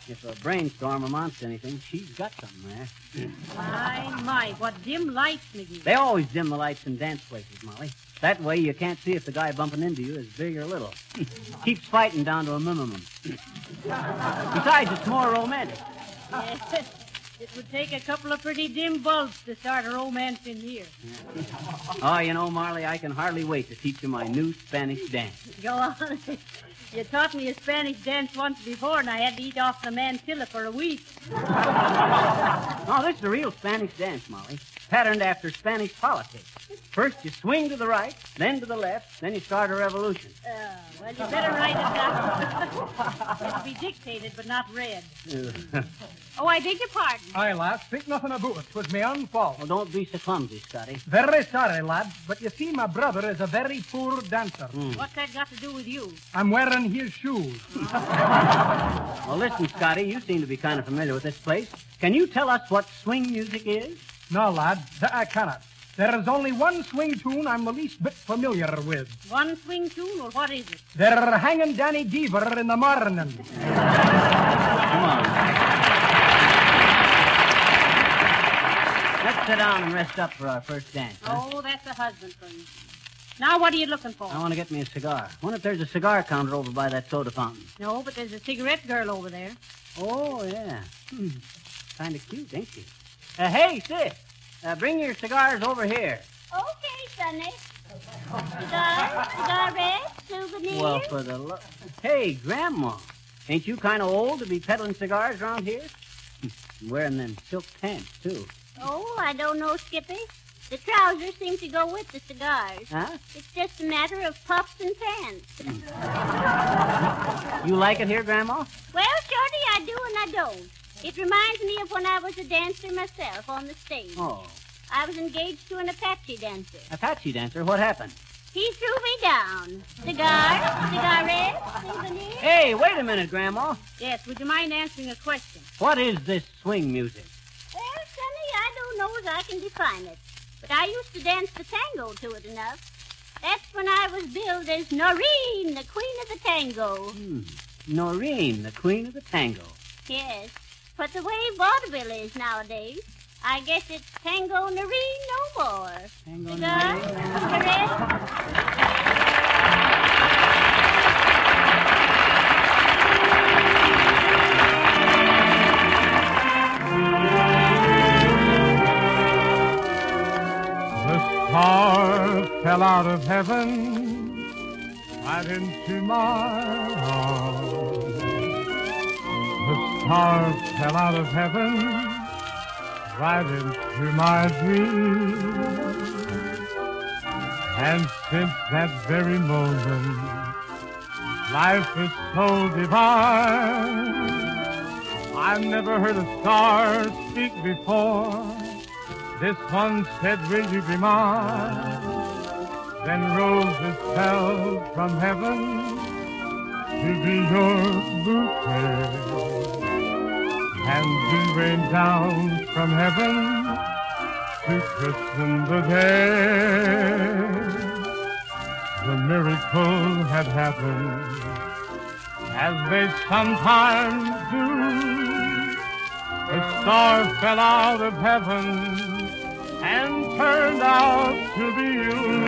If a brainstorm amounts to anything, she's got something there. My, my, what dim lights, McGee. They always dim the lights in dance places, Molly. That way you can't see if the guy bumping into you is big or little. <laughs> Keeps fighting down to a minimum. Besides, it's more romantic. Yes. <laughs> It would take a couple of pretty dim bulbs to start a romance in here. Oh, <laughs> you know, Marley, I can hardly wait to teach you my new Spanish dance. Go on. You taught me a Spanish dance once before, and I had to eat off the mantilla for a week. No, <laughs> oh, this is a real Spanish dance, Molly. Patterned after Spanish politics. First you swing to the right, then to the left, then you start a revolution. Uh, well, you better write it down. It'll be dictated, but not read. <laughs> Oh, I beg your pardon. Aye, lass, think nothing about it. 'Twas my own fault. Well, don't be so clumsy, Scotty. Very sorry, lad, but you see, my brother is a very poor dancer. What's that got to do with you? I'm wearing his shoes. <laughs> Well, listen, Scotty, you seem to be kind of familiar with this place. Can you tell us what swing music is? No, lad, that I cannot. There is only one swing tune I'm the least bit familiar with. One swing tune, or what is it? They're hanging Danny Deever in the morning. Come on. Let's sit down and rest up for our first dance. huh? Oh, that's a husband for you. Now, what are you looking for? I want to get me a cigar. Wonder if there's a cigar counter over by that soda fountain. No, but there's a cigarette girl over there. Oh, yeah. Hmm. Kind of cute, ain't she? Uh, hey, sis, uh, bring your cigars over here. Okay, Sonny. Cigars, cigar, cigarette, souvenir. Well, for the lo- Hey, Grandma, ain't you kind of old to be peddling cigars around here? <laughs> Wearing them silk pants, too. Oh, I don't know, Skippy. The trousers seem to go with the cigars. Huh? It's just a matter of puffs and pants. <laughs> You like it here, Grandma? Well, Shorty, I do and I don't. It reminds me of when I was a dancer myself on the stage. Oh, I was engaged to an Apache dancer. Apache dancer, what happened? He threw me down. Cigar, cigarette, souvenir. Hey, wait a minute, Grandma. Yes, would you mind answering a question? What is this swing music? Well, Sonny, I don't know as I can define it. But I used to dance the tango to it enough. That's when I was billed as Noreen, the queen of the tango. Hmm. Noreen, the queen of the tango. Yes. But the way vaudeville is nowadays, I guess it's tango Noreen no more. Tango Cigar, The star fell out of heaven right into my The star fell out of heaven right into my dreams. And since that very moment, life is so divine. I've never heard a star speak before. This one said, Will you be mine? Then roses fell from heaven to be your bouquet. And dew rained down from heaven to christen the day. The miracle had happened as they sometimes do. The star fell out of heaven and turned out to be you.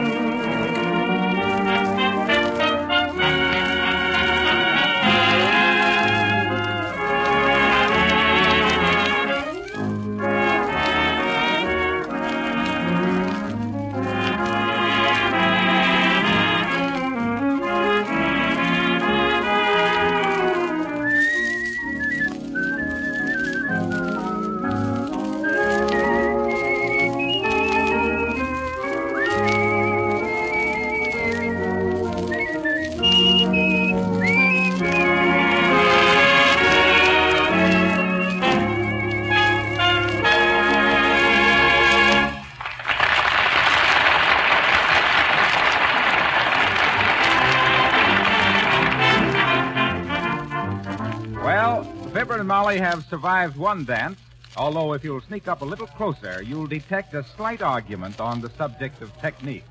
Molly have survived one dance, although if you'll sneak up a little closer, you'll detect a slight argument on the subject of technique.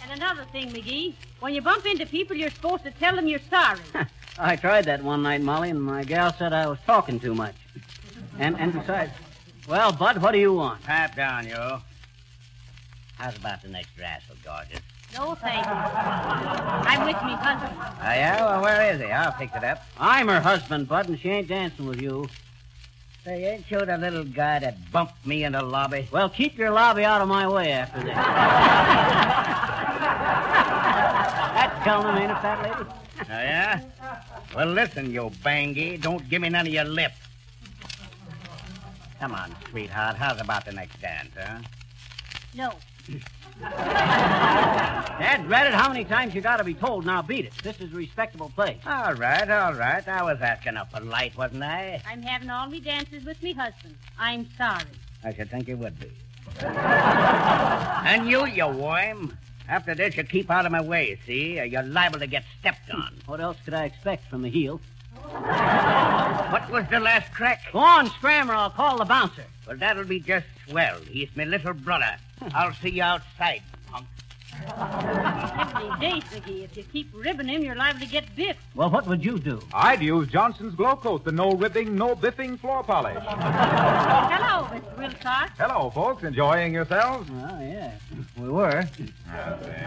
And another thing, McGee, when you bump into people, you're supposed to tell them you're sorry. <laughs> I tried that one night, Molly, and my gal said I was talking too much. And and besides, well, Bud, what do you want? Pipe down, you. How's about the next wrestle, gorgeous? No, thank you. I'm with me husband. Oh, uh, yeah? Well, where is he? I'll pick it up. I'm her husband, Bud, and she ain't dancing with you. Say, ain't you the little guy that bumped me in the lobby? Well, keep your lobby out of my way after this. <laughs> That's telling him, ain't it, fat lady? Oh, yeah? Well, listen, you bangy. Don't give me none of your lip. Come on, sweetheart. How's about the next dance, huh? No. <laughs> Dad, read it. How many times you got to be told? Now beat it. This is a respectable place. All right, all right. I was acting up polite, wasn't I? I'm having all me dances with me husband. I'm sorry. I should think you would be. and you, you worm. After this, you keep out of my way, see? You're liable to get stepped on. What else could I expect from a heel? What was the last crack? Go on, scram, or I'll call the bouncer. Well, that'll be just swell. He's my little brother. I'll see you outside, punk. Every day, Ziggy. If you keep ribbing him, you're liable to get biffed. Well, what would you do? I'd use Johnson's Glo-Coat, the no ribbing, no biffing floor polish. Hello, Mr. Wilcox. Hello, folks. Enjoying yourselves? Oh, yeah. We were.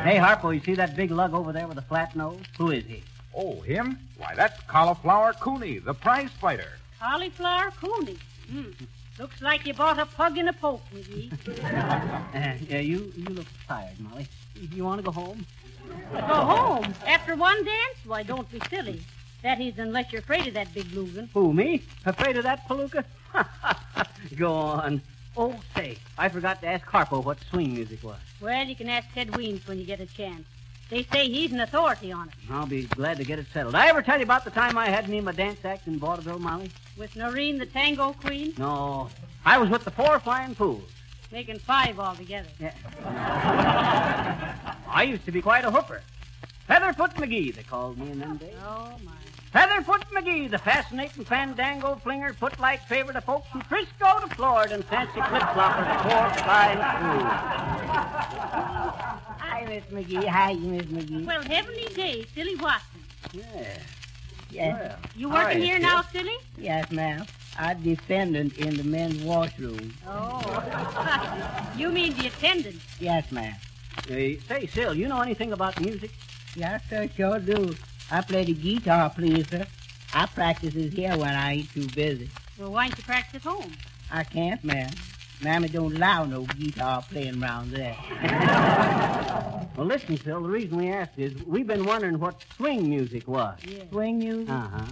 Hey, Harpo, you see that big lug over there with the flat nose? Who is he? Oh, him? Why, that's Cauliflower Cooney, the prize fighter. Cauliflower Cooney. Hmm. Looks like you bought a pug in a poke, McGee. <laughs> Uh, yeah, you, you look tired, Molly. You want to go home? Go home after one dance? Why, don't be silly. That is, unless you're afraid of that big Lugan. Who, me? Afraid of that palooka? <laughs> go on. Oh, say, I forgot to ask Harpo what swing music was. Well, you can ask Ted Weems when you get a chance. They say he's an authority on it. I'll be glad to get it settled. I ever tell you about the time I had me my dance act in vaudeville, Molly? With Noreen, the tango queen, No. I was with the four flying fools. making five altogether. Yeah. I used to be quite a hooper. Featherfoot McGee, they called me in them days. Oh, my. Featherfoot McGee, the fascinating fandango flinger, put like favorite of folks from Frisco to Florida, and fancy flip flopper, four flying fools. Hi, Miss McGee. Hi, Miss McGee. Well, heavenly day, Silly Watson. Yeah. Yes. You working here now, Silly? Yes, ma'am. I'm defendant in the men's washroom. Oh. <laughs> you mean the attendant. Yes, ma'am. Hey, say, Sil, you know anything about music? Yes, sir, sure do. I play the guitar, please, sir. I practices here when I ain't too busy. Well, why don't you practice at home? I can't, ma'am. Mammy don't allow no guitar playing around there. <laughs> Well, listen, Phil, the reason we asked is we've been wondering what swing music was. Swing music? Uh-huh.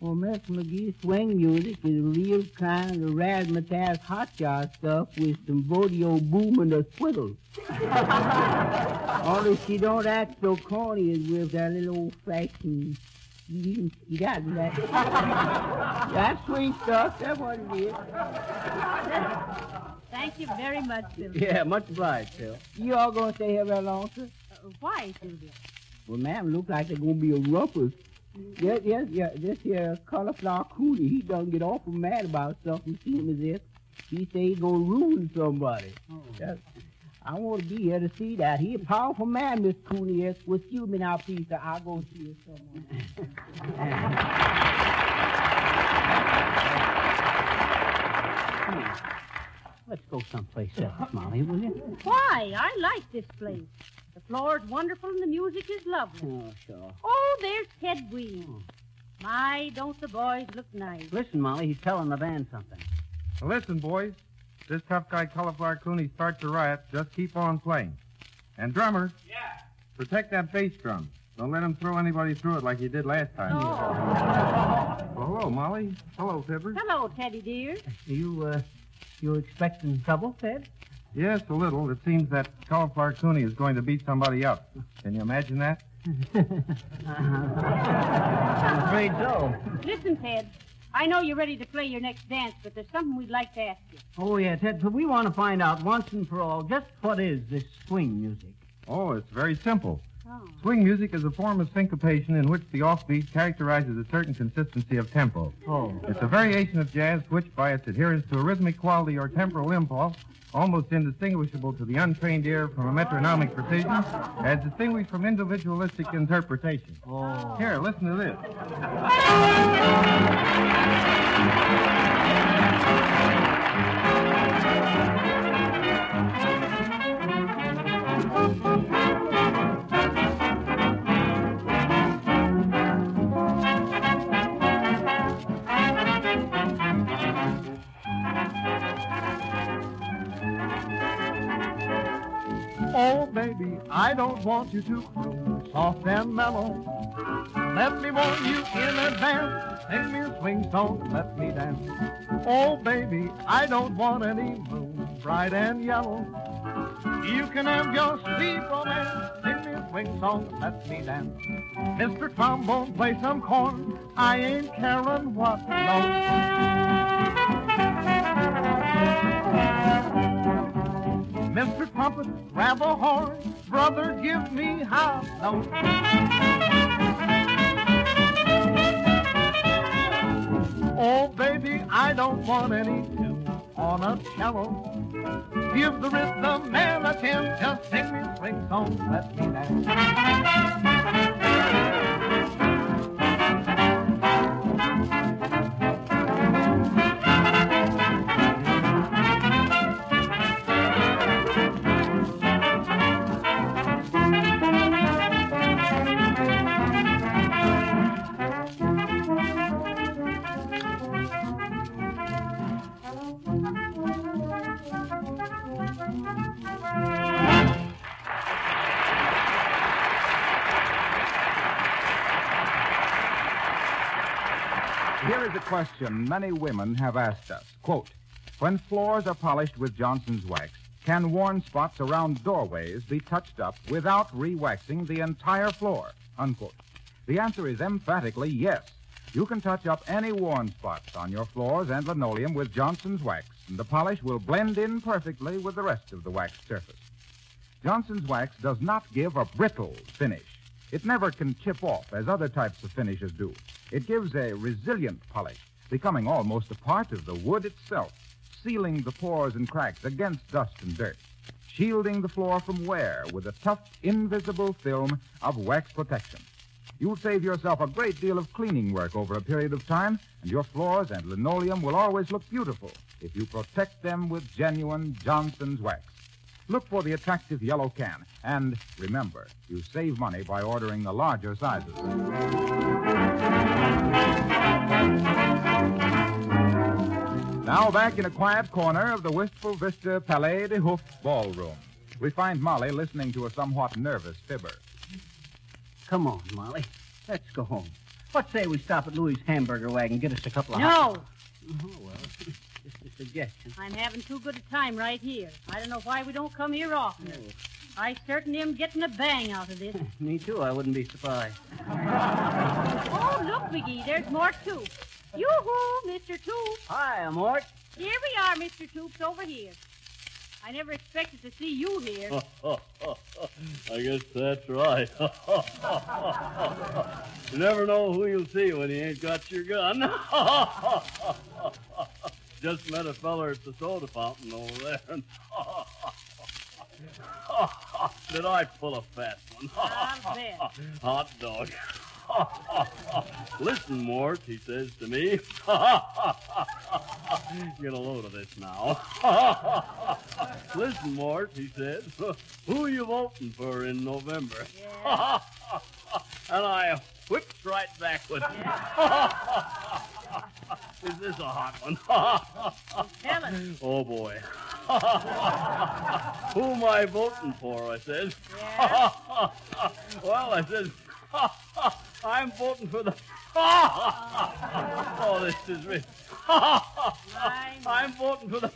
Well, Miss McGee, swing music is a real kind of razzmatazz hotshot stuff with some rodeo boom and a swizzle. <laughs> Only she don't act so corny as with that little old-fashioned... You, you got that. <laughs> That's sweet stuff. That's what it is. Thank you very much, Silly. Yeah, much obliged, Phil. You all gonna stay here very long, sir? Uh, why, Sylvia? Well, ma'am, look like they're gonna be a rumpus. Yes, yes, yeah. This here cauliflower cootie, he done get awful mad about something. See him as if he say he's gonna ruin somebody. Yes. I want to be here to see that. He a powerful man, Miss Cooney is. Well, excuse me now, please, sir. I'll go see you someone. Come. Let's go someplace else, Molly, will you? Why? I like this place. The floor's wonderful and the music is lovely. Oh, sure. Oh, there's Ted Weems. Hmm. My, don't the boys look nice. Listen, Molly, he's telling the band something. Listen, boys. This tough guy, Cauliflower Cooney, starts a riot. Just keep on playing. And drummer. Yeah. Protect that bass drum. Don't let him throw anybody through it like he did last time. Well, hello, Molly. Hello, Fibber. Hello, Teddy dear. You, uh, you expecting trouble, Ted? Yes, a little. It seems that Cauliflower Cooney is going to beat somebody up. Can you imagine that? I'm <laughs> <laughs> afraid so. Listen, Ted. I know you're ready to play your next dance, but there's something we'd like to ask you. Oh, yeah, Ted, so we want to find out once and for all just what is this swing music? Oh, it's very simple. Oh. Swing music is a form of syncopation in which the offbeat characterizes a certain consistency of tempo. Oh. It's a variation of jazz which, by its adherence to a rhythmic quality or temporal impulse, almost indistinguishable to the untrained ear from a metronomic precision, as distinguished from individualistic interpretation. Oh. Here, listen to this. Oh, baby, I don't want you to croon soft and mellow. Let me warn you in advance. Sing me a swing song, let me dance. Oh, baby, I don't want any moon, bright and yellow. You can have your sweet romance. Sing me a swing song, let me dance. Mr. Trombone, play some corn. I ain't caring what note. Mr. Trumpet, grab a horn. Brother, give me half note. Oh, baby, I don't want any tune on a cello. Give the rhythm man a chance. Just sing me a song, let me dance. Question many women have asked us. Quote, when floors are polished with Johnson's wax, can worn spots around doorways be touched up without re-waxing the entire floor? Unquote. The answer is emphatically yes. You can touch up any worn spots on your floors and linoleum with Johnson's wax, and the polish will blend in perfectly with the rest of the waxed surface. Johnson's wax does not give a brittle finish. It never can chip off as other types of finishes do. It gives a resilient polish, becoming almost a part of the wood itself, sealing the pores and cracks against dust and dirt, shielding the floor from wear with a tough, invisible film of wax protection. You'll save yourself a great deal of cleaning work over a period of time, and your floors and linoleum will always look beautiful if you protect them with genuine Johnson's wax. Look for the attractive yellow can, and remember, you save money by ordering the larger sizes. Now back in a quiet corner of the Wistful Vista Palais de Hoof ballroom, we find Molly listening to a somewhat nervous fibber. Come on, Molly. Let's go home. What say we stop at Louis' hamburger wagon and get us a couple of No. hot- Oh, well, just <laughs> a suggestion. I'm having too good a time right here. I don't know why we don't come here oftener. Oh. I certainly am getting a bang out of this. <laughs> Me too. I wouldn't be surprised. <laughs> oh, look, McGee, there's Mort Toops. Yoo-hoo, Mr. Toops. Hi, Mort. Here we are, Mr. Toops, over here. I never expected to see you here. <laughs> I guess that's right. you never know who you'll see when you ain't got your gun. Just met a feller at the soda fountain over there. and- <laughs> Did I pull a fast one? <laughs> I'll bet. <laughs> Hot dog. Listen, Mort, he says to me. Get a load of this now. Listen, Mort, he says. Who you voting for in November? and I whipped right back with Is this a hot one? <laughs> Tell us. <laughs> Oh, boy. <laughs> Who am I voting for? I says. well, I says, I'm voting for the. oh, this is rich. I'm voting for the.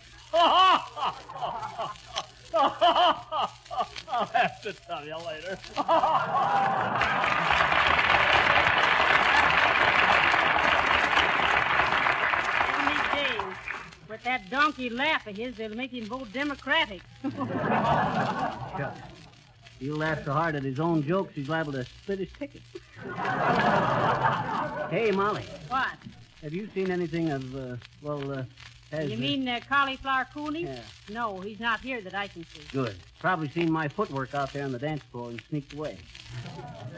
I'll have to tell you later. One of these days, with that donkey laugh of his, they'll make him vote Democratic. <laughs> Shucks. He'll laugh so hard at his own jokes, he's liable to split his ticket. <laughs> hey, Molly, what? have you seen anything of, uh, well, uh, has... You mean uh, Cauliflower Cooney? Yeah. No, he's not here that I can see. Good. Probably seen my footwork out there on the dance floor and sneaked away.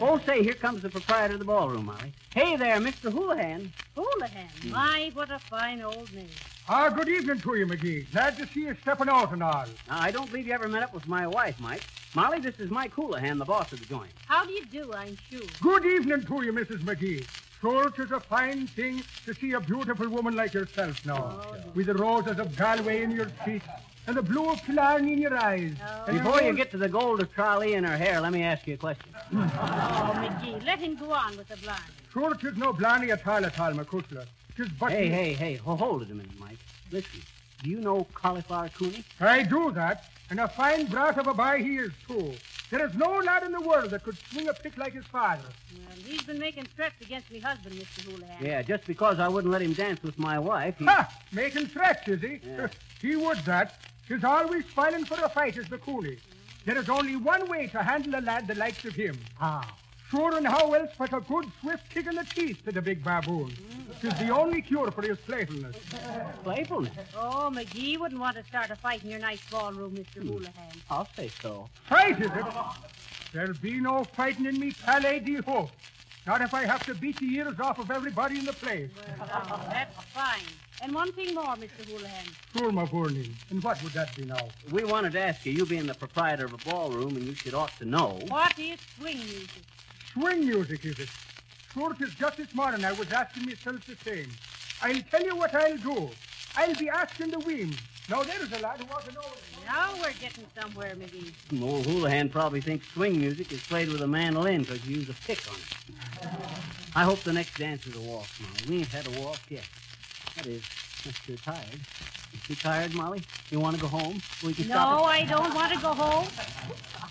Oh, say, here comes the proprietor of the ballroom, Molly. Hey there, Mr. Houlihan. Houlihan. My, what a fine old name. Ah, good evening to you, McGee. Glad to see you stepping out and all. Now, I don't believe you ever met up with my wife, Mike. Molly, this is Mike Houlihan, the boss of the joint. How do you do, I'm sure? Good evening to you, Mrs. McGee. Sure, 'tis a fine thing to see a beautiful woman like yourself now, with the roses of Galway in your cheeks and the blue of Killarney in your eyes. And your Before you get to the gold of Tralee in her hair, let me ask you a question. <laughs> Oh, McGee, let him go on with the blind. Sure, 'tis no blarney at all at all, McCutler. 'Tis but... Hey, hey, hey, ho- hold it a minute, Mike. Listen, do you know Cauliflower Cooney? I do that, and a fine brat of a boy he is, too. There is no lad in the world that could swing a pick like his father. Well, he's been making threats against me husband, Mr. Houlihan. Yeah, just because I wouldn't let him dance with my wife. He... Ha! Making threats, is he? Yeah. <laughs> he would that. He's always filing for a fight, is the coolie. There is only one way to handle a lad the likes of him. How? Sure, and how else but a good swift kick in the teeth to the big baboon. Tis the only cure for his playfulness. Playfulness? Oh, McGee wouldn't want to start a fight in your nice ballroom, Mr. Houlihan. I'll say so. Fight, is it? There'll be no fighting in me Palais de Hope. Not if I have to beat the ears off of everybody in the place. Oh, that's fine. And one thing more, Mr. Houlihan. Sure, my Bourney. And what would that be now? We wanted to ask you, you being the proprietor of a ballroom, and you should ought to know. What is swing music? Swing music, is it? Sure, 'tis just this morning I was asking myself the same. I'll tell you what I'll do. I'll be asking the Weems. Now, there's a lad who wants to know... Now we're getting somewhere, McGee. Old Houlihan probably thinks swing music is played with a mandolin because you use a pick on it. I hope the next dance is a waltz, Molly. We ain't had a waltz yet. That is, <laughs> if you're tired. You tired, Molly? You want to go home? We can No, stop I don't want to go home. <laughs>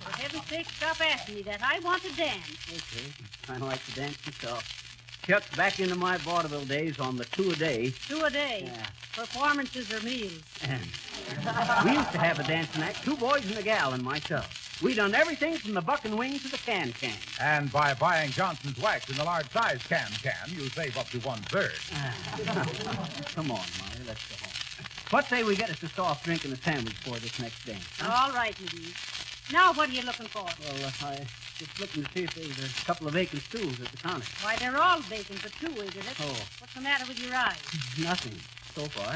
For heaven's sake, stop asking me that. I want to dance. Okay. Kind of like to dance myself. Chuck, back into my vaudeville days on the two a day. Two a day. Yeah. Performances or meals. <laughs> we used to have a dancing act, two boys and a gal and myself. We done everything from the buck and wing to the can can. And by buying Johnson's wax in the large size can can, you save up to one third. <laughs> Come on, Molly, let's go home. What say we get us a soft drink and a sandwich for this next dance? All right, McGee. Now, what are you looking for? Well, uh, I just looking to see if there's a couple of vacant stools at the counter. Why, they're all vacant, but two, isn't it? Oh. What's the matter with your eyes? Nothing so far.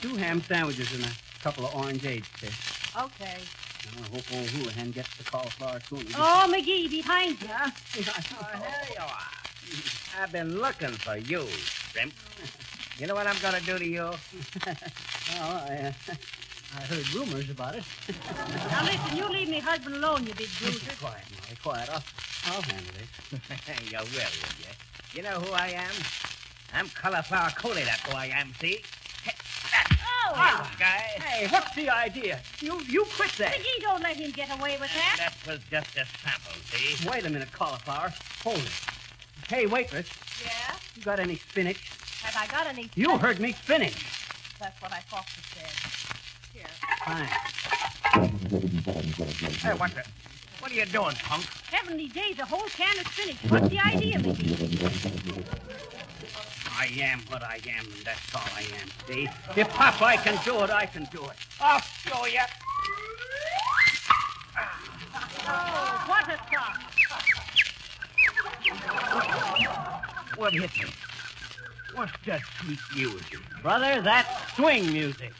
Two ham sandwiches and a couple of orange eggs, Fish. Okay. I hope old Houlihan gets the cauliflower cooney. Oh, McGee, behind you. <laughs> Oh, here you are. I've been looking for you, Shrimp. <laughs> You know what I'm going to do to you? <laughs> oh, I, uh, <laughs> I heard rumors about it. Now, listen, you leave me husband alone, you big bruiser. quiet, Molly, quiet. I'll, I'll handle it. <laughs> you will, will you? You know who I am? I'm Cauliflower Cooney, that's who I am, see? Oh! Ah, guy. Hey, what's the idea? You you quit that. McGee, don't let him get away with that. That was just a sample, see? Wait a minute, cauliflower. Hold it. Hey, waitress, Yeah? you got any spinach? Have I got any... You heard me, spinach. That's what I thought you said. Here. Fine. Hey, what the... What are you doing, punk? Heavenly days, a whole can of spinach. What's the idea, McGee? I am what I am, and that's all I am, see? If Popeye can do it, I can do it. I'll show you. Oh, what a thought. What hit me? What's that sweet music? Brother, that's swing music.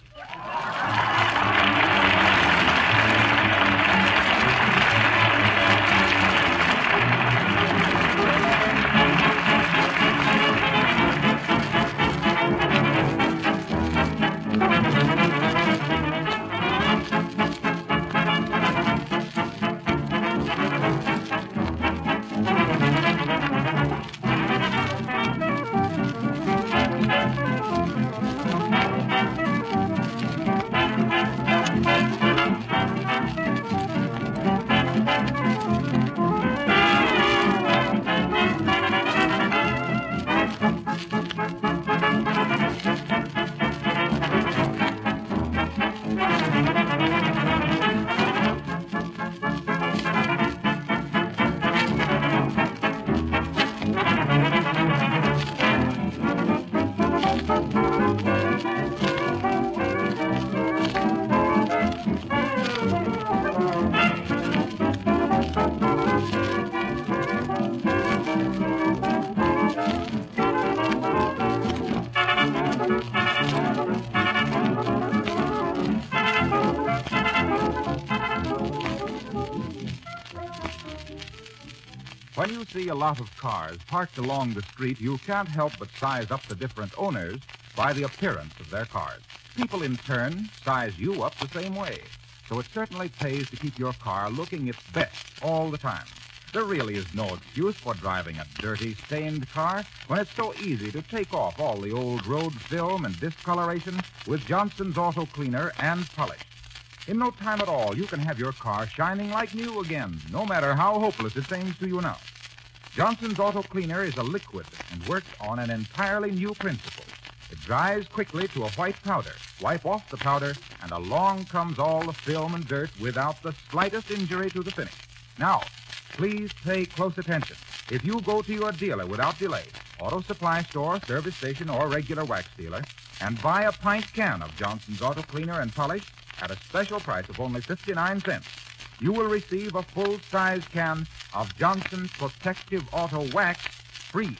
See a lot of cars parked along the street, you can't help but size up the different owners by the appearance of their cars. People, in turn, size you up the same way. So it certainly pays to keep your car looking its best all the time. There really is no excuse for driving a dirty, stained car when it's so easy to take off all the old road film and discoloration with Johnson's Auto Cleaner and polish. In no time at all, you can have your car shining like new again, no matter how hopeless it seems to you now. Johnson's Auto Cleaner is a liquid and works on an entirely new principle. It dries quickly to a white powder. Wipe off the powder, and along comes all the film and dirt without the slightest injury to the finish. Now, please pay close attention. If you go to your dealer without delay, auto supply store, service station, or regular wax dealer, and buy a pint can of Johnson's Auto Cleaner and Polish at a special price of only 59 cents, you will receive a full-size can of Johnson's Protective Auto Wax free.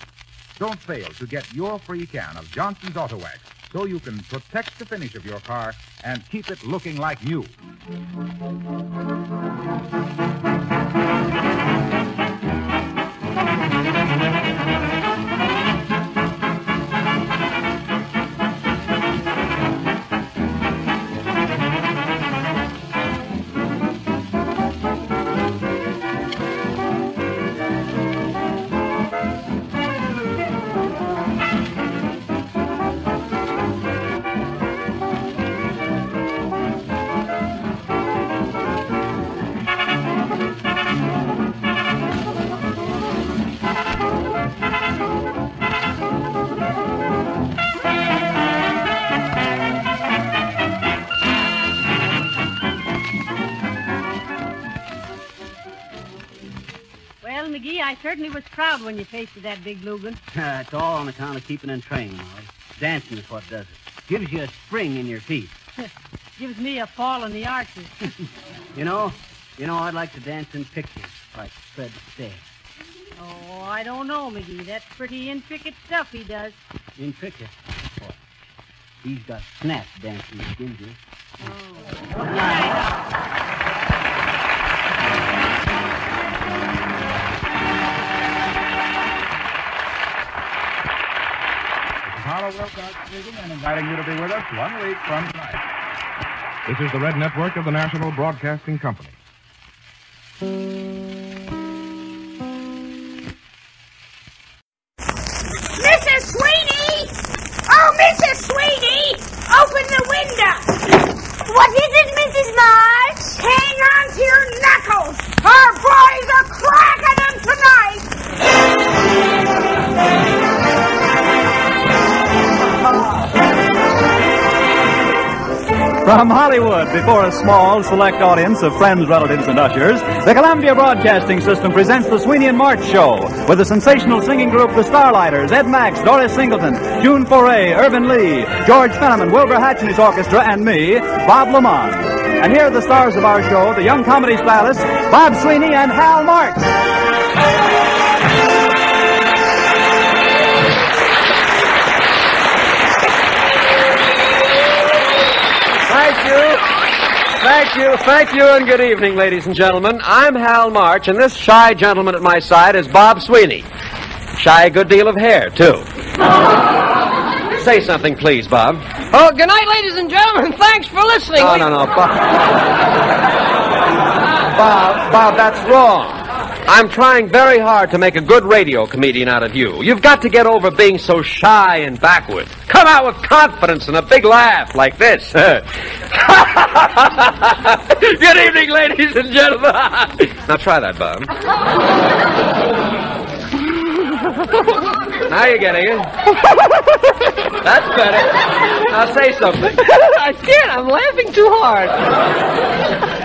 Don't fail to get your free can of Johnson's Auto Wax so you can protect the finish of your car and keep it looking like new. McGee, I certainly was proud when you tasted that big Lugan. <laughs> it's all on account of keeping in training, Molly. Dancing is what does it. Gives you a spring in your feet. <laughs> Gives me a fall in the arches. <laughs> You know, you know, I'd like to dance in pictures, like Fred Astaire. oh, I don't know, McGee. That's pretty intricate stuff he does. Intricate. What? He's got snap dancing with oh. Ginger. Harlow Wilcox speaking and inviting you to be with us one week from tonight. This is the Red Network of the National Broadcasting Company. Mrs. Sweetie! Oh, Mrs. Sweetie! Open the window! What is it, Mrs. Marsh? Hang on to your knuckles! Our boys are cracking them tonight! From Hollywood, before a small, select audience of friends, relatives, and ushers, the Columbia Broadcasting System presents the Sweeney and March Show with the sensational singing group The Starlighters, Ed Max, Doris Singleton, June Foray, Irvin Lee, George Fenneman, Wilbur Hatch and his orchestra, and me, Bob LeMond. And here are the stars of our show, the young comedy stylists, Bob Sweeney and Hal March. You. Thank you, thank you, and good evening, ladies and gentlemen. I'm Hal March, and this shy gentleman at my side is Bob Sweeney. Shy a good deal of hair, too. <laughs> Say something, please, Bob. Oh, good night, ladies and gentlemen. Thanks for listening. No, no, no, Bob. Bob, Bob, that's wrong. I'm trying very hard to make a good radio comedian out of you. You've got to get over being so shy and backward. Come out with confidence and a big laugh like this. <laughs> good evening, ladies and gentlemen. now try that, Bob. <laughs> now you're getting it. <laughs> That's better. Now say something. <laughs> I can't. I'm laughing too hard.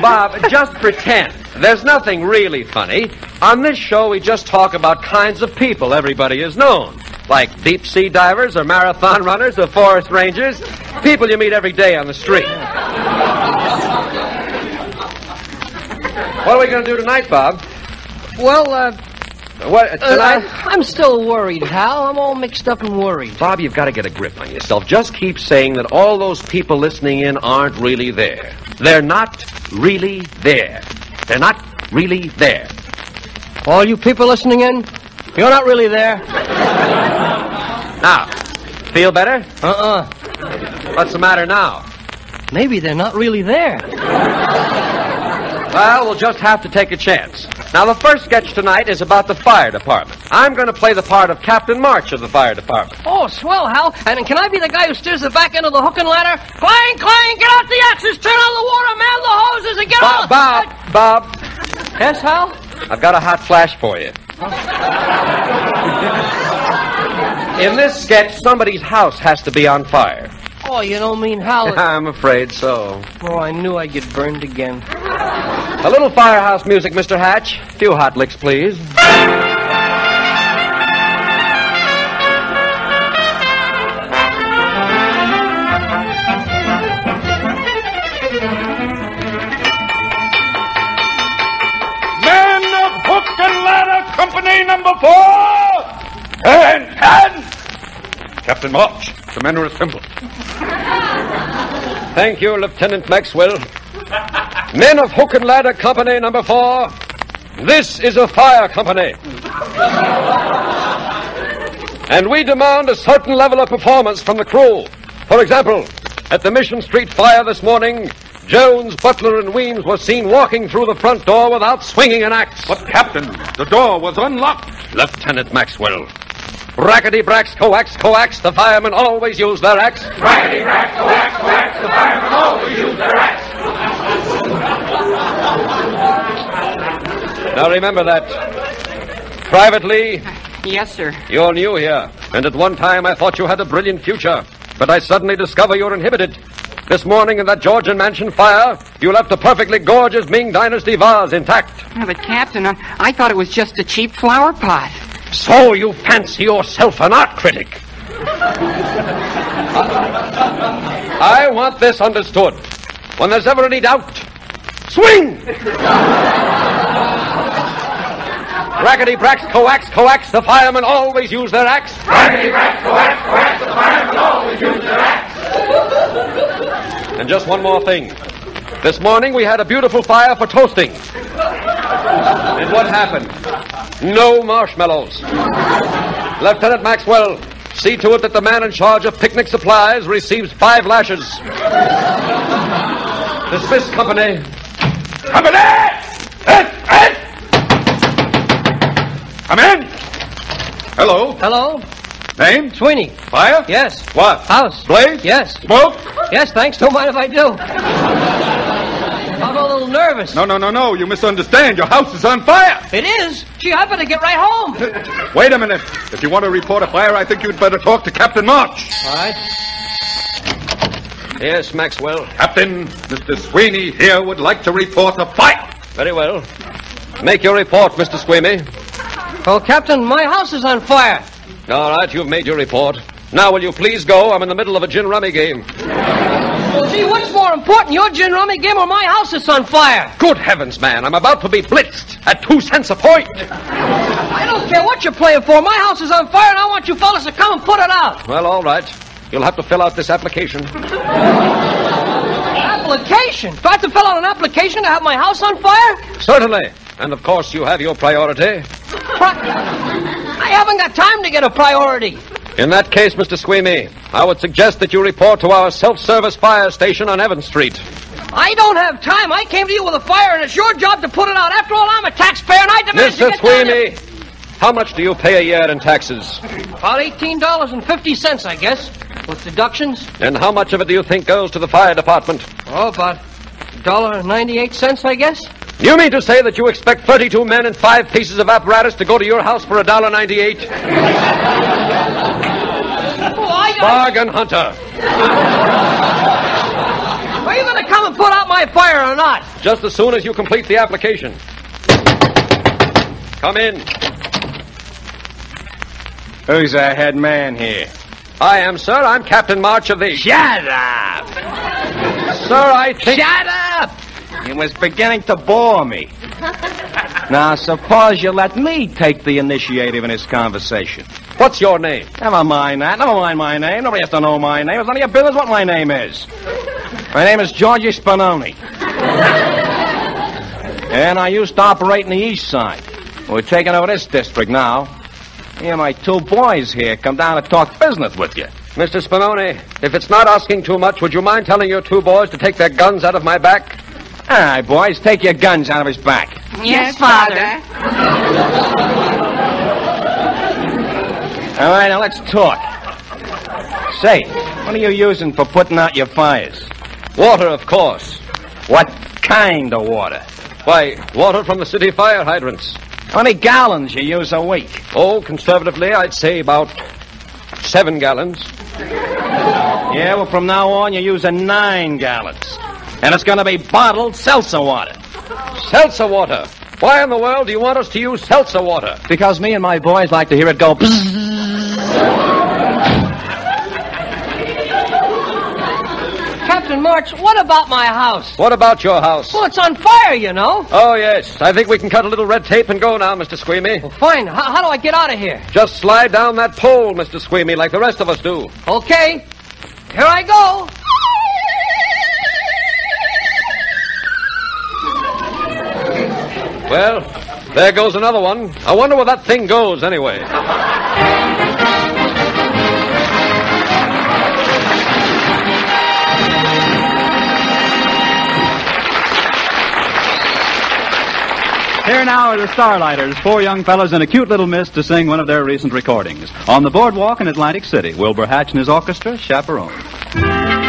Bob, just pretend. There's nothing really funny. On this show, we just talk about kinds of people everybody has known. Like deep sea divers or marathon runners or forest rangers. People you meet every day on the street. What are we going to do tonight, Bob? Well, uh, What, uh, tonight? I'm still worried, Hal. I'm all mixed up and worried. Bob, you've got to get a grip on yourself. Just keep saying that all those people listening in aren't really there. They're not really there. They're not really there. All you people listening in, you're not really there. Now, feel better? Uh-uh. What's the matter now? Maybe they're not really there. Well, we'll just have to take a chance. Now, the first sketch tonight is about the fire department. I'm going to play the part of Captain March of the fire department. Oh, swell, Hal. And can I be the guy who steers the back end of the hook and ladder? Clang, clang, get out the axes, turn on the water, man the hoses, and get on... Bob, Bob, Bob, Yes, Hal? I've got a hot flash for you. <laughs> In this sketch, somebody's house has to be on fire. Oh, you don't mean Hal... <laughs> I'm afraid so. Oh, I knew I'd get burned again. A little firehouse music, Mr. Hatch. A few hot licks, please. Men of Hook and Ladder Company number four! And, and! Captain March, the men are assembled. Thank you, Lieutenant Maxwell. Men of Hook and Ladder Company number four, this is a fire company. and we demand a certain level of performance from the crew. For example, at the Mission Street fire this morning, Jones, Butler, and Weems were seen walking through the front door without swinging an axe. But, Captain, the door was unlocked. Lieutenant Maxwell. Brackety bracks, coax, coax, the firemen always use their axe. Brackety brack, coax, coax, the firemen always use their axe. Now remember that. Privately, Yes, sir. you're new here, and at one time I thought you had a brilliant future, but I suddenly discover you're inhibited. This morning in that Georgian mansion fire, you left a perfectly gorgeous Ming Dynasty vase intact. Yeah, but, Captain, I, I thought it was just a cheap flower pot. So you fancy yourself an art critic? I want this understood. When there's ever any doubt, swing! Rackety bracks, coax, coax, the firemen always use their axe. Brackety brack, coax, coax, the firemen always use their axe. And just one more thing. This morning we had a beautiful fire for toasting. And what happened? No marshmallows. Lieutenant Maxwell, see to it that the man in charge of picnic supplies receives five lashes. Dismiss company. Company! Ed! Come in! Hello. Hello? Name? Sweeney. Fire? Yes. What? House. Blaze? Yes. Smoke? Yes, thanks. Don't mind if I do. I'm a little nervous. No, no, no, no. You misunderstand. Your house is on fire. It is? Gee, I better get right home. Wait a minute. If you want to report a fire, I think you'd better talk to Captain March. All right. Yes, Maxwell. Captain, Mr. Sweeney here would like to report a fire. Very well. Make your report, Mr. Sweeney. Well, Captain, my house is on fire. All right, you've made your report. Now, will you please go? I'm in the middle of a gin rummy game. Well, gee, what's more important, your gin rummy game or my house is on fire? Good heavens, man. I'm about to be blitzed at two cents a point. I don't care what you're playing for. My house is on fire, and I want you fellas to come and put it out. Well, all right. You'll have to fill out this application. <laughs> Application? Do I have to fill out an application to have my house on fire? Certainly. And of course, you have your priority. I haven't got time to get a priority. In that case, Mr. Sweeney, I would suggest that you report to our self service fire station on Evans Street. I don't have time. I came to you with a fire, and it's your job to put it out. After all, I'm a taxpayer, and I demand Mr. To Sweeney, how much do you pay a year in taxes? About $18.50, I guess, with deductions. And how much of it do you think goes to the fire department? Oh, about $1.98, I guess. You mean to say that you expect 32 men and five pieces of apparatus to go to your house for $1.98? are you? Bargain hunter. are you going to come and put out my fire or not? Just as soon as you complete the application. Come in. Who's that head man here? I am, sir. I'm Captain March of the. Shut up! Sir, I think. Shut up! He was beginning to bore me. now, suppose you let me take the initiative in this conversation. What's your name? Never mind that. Never mind my name. Nobody has to know my name. It's none of your business what my name is. My name is Georgie Spinoni. and I used to operate in the east side. We're taking over this district now. Here, my two boys here come down to talk business with you. Mr. Spinoni, if it's not asking too much, would you mind telling your two boys to take their guns out of my back? All right, boys, take your guns out of his back. Yes, Father. All right, now let's talk. Say, what are you using for putting out your fires? Water, of course. What kind of water? Why, water from the city fire hydrants. How many gallons you use a week? Oh, conservatively, I'd say about seven gallons. Yeah, well, from now on, you're using nine gallons. And it's going to be bottled seltzer water. Seltzer water? Why in the world do you want us to use seltzer water? Because me and my boys like to hear it go Captain March, what about my house? What about your house? Well, it's on fire, you know. Oh, yes. I think we can cut a little red tape and go now, Mr. Squeamy. Well, fine. How, how do I get out of here? Just slide down that pole, Mr. Squeamy, like the rest of us do. Okay. Here I go. Well, there goes another one. I wonder where that thing goes, anyway. Here now are the Starlighters, four young fellows and a cute little miss to sing one of their recent recordings. On the boardwalk in Atlantic City, Wilbur Hatch and his orchestra chaperone.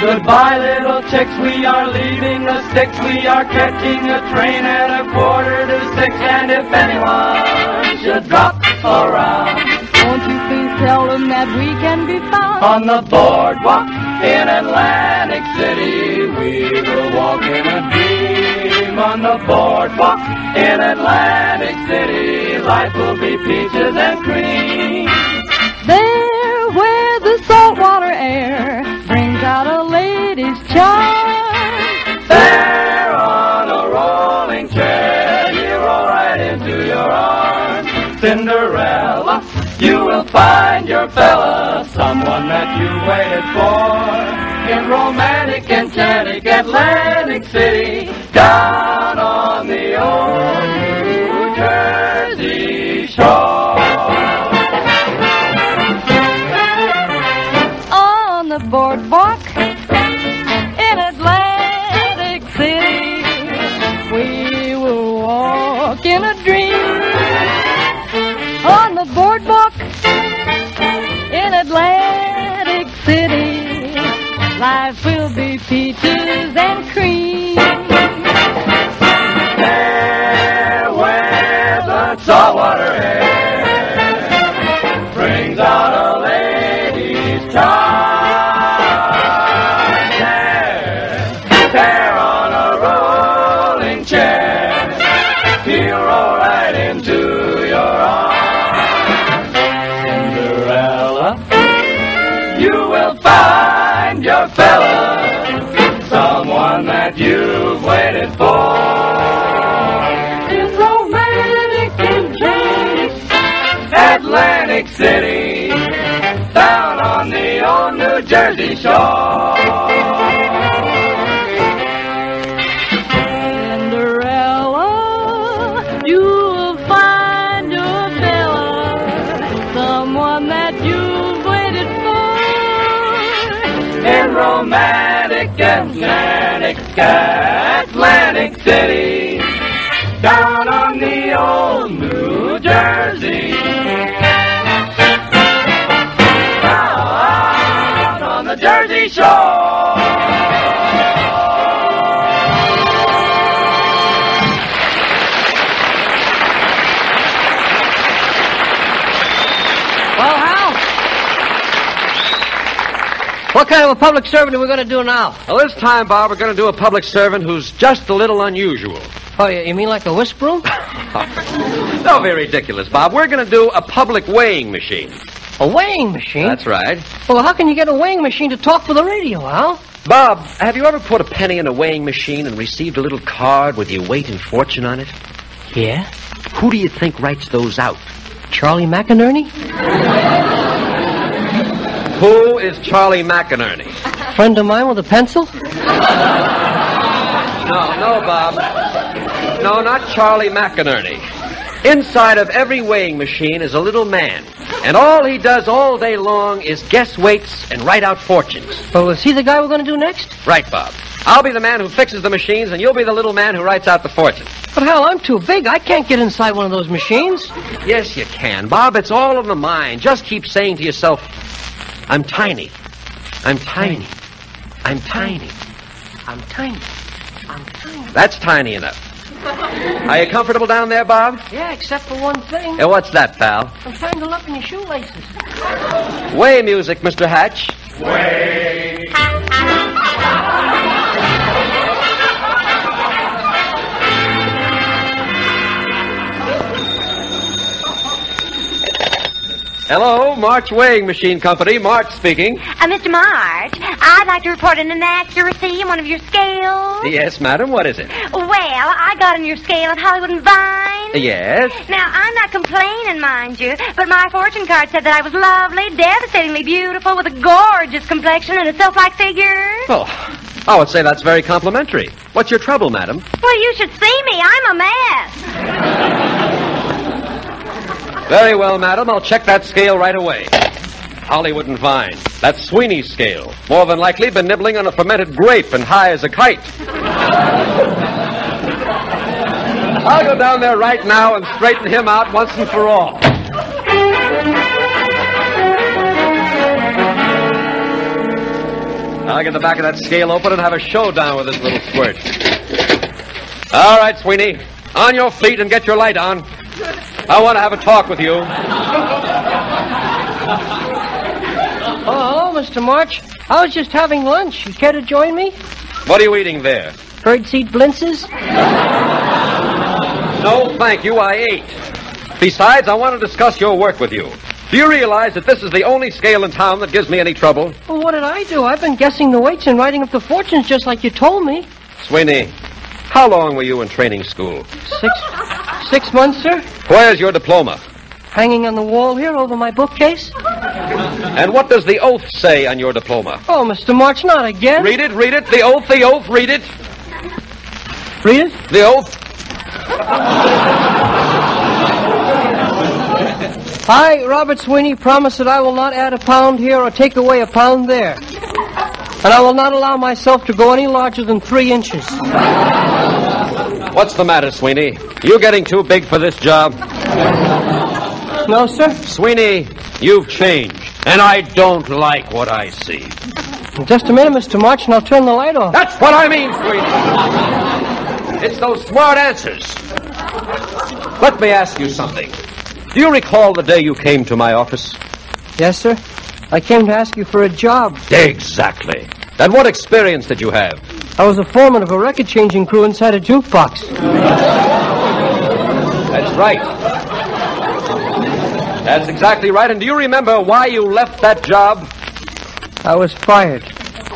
Goodbye, little chicks. We are leaving the sticks. We are catching a train at a quarter to six. And if anyone should drop around, Won't you please tell them that we can be found on the boardwalk in Atlantic City, we will walk in a dream on the boardwalk in Atlantic City. Life will be peaches and cream. There where the saltwater air out a lady's charm. There on a rolling chair, you roll right into your arms. Cinderella, you will find your fella, someone that you waited for. In romantic, enchanting Atlantic City, down on the old New Jersey shore. Atlantic City, life will be peaches and cream. City, down on the old New Jersey shore. Cinderella, you will find your Bella, someone that you've waited for. in romantic Atlantic, Atlantic City, down on the old New Jersey. What kind of a public servant are we going to do now? Well, this time, Bob, we're going to do a public servant who's just a little unusual. Oh, you mean like a whisk broom? Don't be ridiculous, Bob. We're going to do a public weighing machine. A weighing machine? That's right. Well, how can you get a weighing machine to talk for the radio, Hal? Bob, have you ever put a penny in a weighing machine and received a little card with your weight and fortune on it? Yeah? Who do you think writes those out? Charlie McInerney? Who is Charlie McInerney? Friend of mine with a pencil? No, no, Bob. No, not Charlie McInerney. Inside of every weighing machine is a little man. And all he does all day long is guess weights and write out fortunes. Well, is he the guy we're going to do next? Right, Bob. I'll be the man who fixes the machines, and you'll be the little man who writes out the fortune. But Hal, I'm too big. I can't get inside one of those machines. Yes, you can, Bob. It's all in the mind. Just keep saying to yourself, I'm tiny. I'm tiny. I'm tiny. I'm tiny. I'm tiny. That's tiny enough. Are you comfortable down there, Bob? Yeah, except for one thing. Eh, what's that, pal? I'm tangled up in your shoelaces. Way music, Mr. Hatch. Hello, March Weighing Machine Company. March speaking. Uh, Mr. March, I'd like to report an inaccuracy in one of your scales. Yes, madam. What is it? Well, I got on your scale at Hollywood and Vine. Yes. Now, I'm not complaining, mind you, but my fortune card said that I was lovely, devastatingly beautiful, with a gorgeous complexion and a self-like figure. Oh, I would say that's very complimentary. What's your trouble, madam? Well, you should see me. I'm a mess. Very well, madam. I'll check that scale right away. Hollywood and Vine. That's Sweeney's scale. More than likely been nibbling on a fermented grape and high as a kite. I'll go down there right now and straighten him out once and for all. I'll get the back of that scale open and have a showdown with this little squirt. All right, Sweeney. On your feet and get your light on. I want to have a talk with you. Oh, hello, Mr. March. I was just having lunch. You care to join me? What are you eating there? Birdseed blintzes? No, thank you. I ate. Besides, I want to discuss your work with you. Do you realize that this is the only scale in town that gives me any trouble? Well, what did I do? I've been guessing the weights and writing up the fortunes just like you told me. Sweeney, how long were you in training school? Six, six months, sir. Where's your diploma? Hanging on the wall here over my bookcase. And what does the oath say on your diploma? Oh, Mr. March, not again. Read it, read it. The oath, the oath, read it. Read it. The oath. I, Robert Sweeney, promise that I will not add a pound here or take away a pound there. And I will not allow myself to go any larger than three inches. What's the matter, Sweeney? You getting too big for this job? No, sir. Sweeney, you've changed. And I don't like what I see. Just a minute, Mr. March, and I'll turn the light off. That's what I mean, Sweeney. It's those smart answers. Let me ask you something. Do you recall the day you came to my office? Yes, sir. I came to ask you for a job. Exactly. And what experience did you have? I was a foreman of a record changing crew inside a jukebox. That's right. That's exactly right. And do you remember why you left that job? I was fired.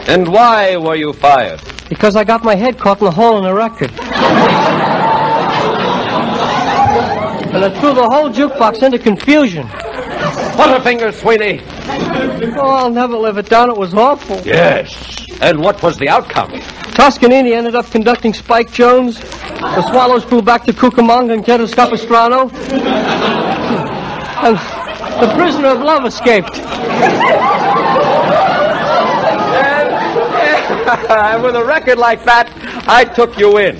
And why were you fired? Because I got my head caught in a hole in a record. And it threw the whole jukebox into confusion. Butterfinger, Sweeney. Oh, I'll never live it down. It was awful. Yes. And what was the outcome? Toscanini ended up conducting Spike Jones. The Swallows flew back to Cucamonga and Ketos Capistrano. And the prisoner of love escaped. And <laughs> with a record like that, I took you in.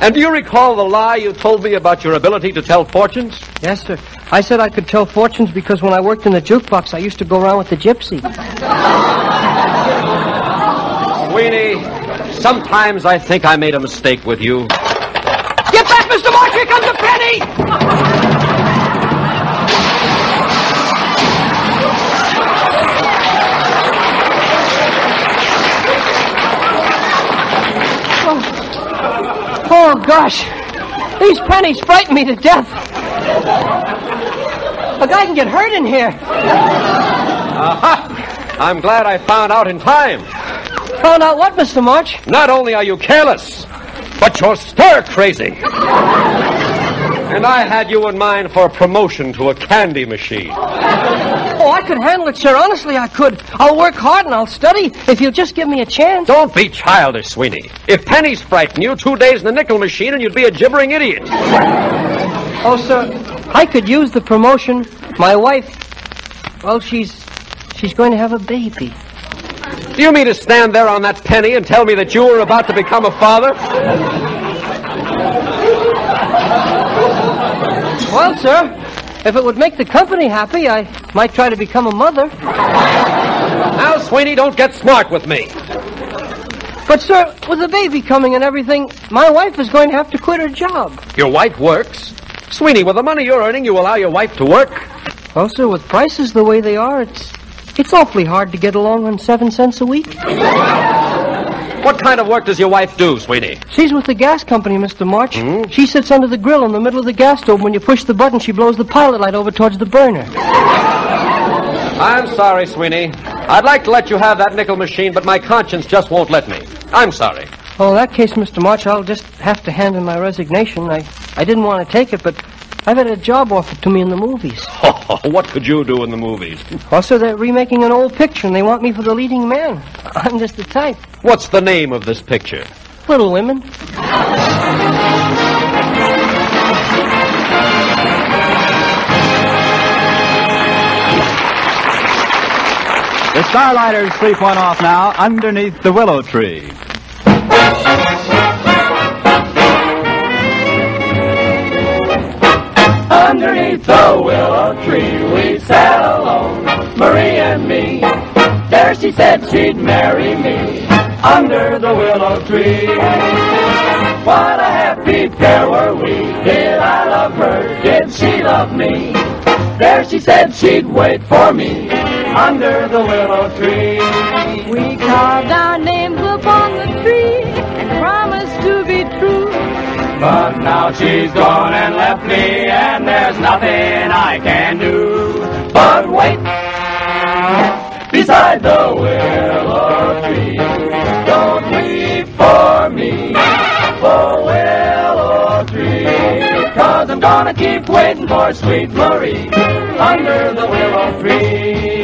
And do you recall the lie you told me about your ability to tell fortunes? Yes, sir. I said I could tell fortunes because when I worked in the jukebox, I used to go around with the gypsy. Sweeney, sometimes I think I made a mistake with you. Get back, Mr. March! Here comes a penny! Oh. oh, gosh. These pennies frighten me to death. A guy can get hurt in here. Aha! I'm glad I found out in time. Found out what, Mr. March? Not only are you careless, but you're stir crazy. And I had you in mind for a promotion to a candy machine. Oh, I could handle it, sir. Honestly, I could. I'll work hard and I'll study if you'll just give me a chance. Don't be childish, Sweeney. If pennies frighten you, two days in the nickel machine and you'd be a gibbering idiot. Oh, sir, I could use the promotion. My wife, well, she's she's going to have a baby. Do you mean to stand there on that penny and tell me that you were about to become a father? Well, sir, if it would make the company happy, I might try to become a mother. Now, Sweeney, don't get smart with me. But, sir, with the baby coming and everything, my wife is going to have to quit her job. Your wife works. Sweeney, with the money you're earning, you allow your wife to work? Well, sir, with prices the way they are, it's it's awfully hard to get along on seven cents a week. What kind of work does your wife do, Sweeney? She's with the gas company, Mr. March. Hmm? She sits under the grill in the middle of the gas stove. When you push the button, she blows the pilot light over towards the burner. I'm sorry, Sweeney. I'd like to let you have that nickel machine, but my conscience just won't let me. I'm sorry. Well, in that case, Mr. March, I'll just have to hand in my resignation. I, I didn't want to take it, but I've had a job offered to me in the movies. <laughs> Oh, what could you do in the movies? Also, they're remaking an old picture, and they want me for the leading man. <laughs> I'm just the type. What's the name of this picture? Little Women. The Starlighters sleep one off now underneath the willow tree. The willow tree we sat alone, Marie and me. There she said she'd marry me under the willow tree. What a happy pair were we. Did I love her? Did she love me? There she said she'd wait for me under the willow tree. We carved our names upon the tree But now she's gone and left me, and there's nothing I can do. But wait beside the willow tree. Don't weep for me, for willow tree. Cause I'm gonna keep waiting for sweet Marie under the willow tree.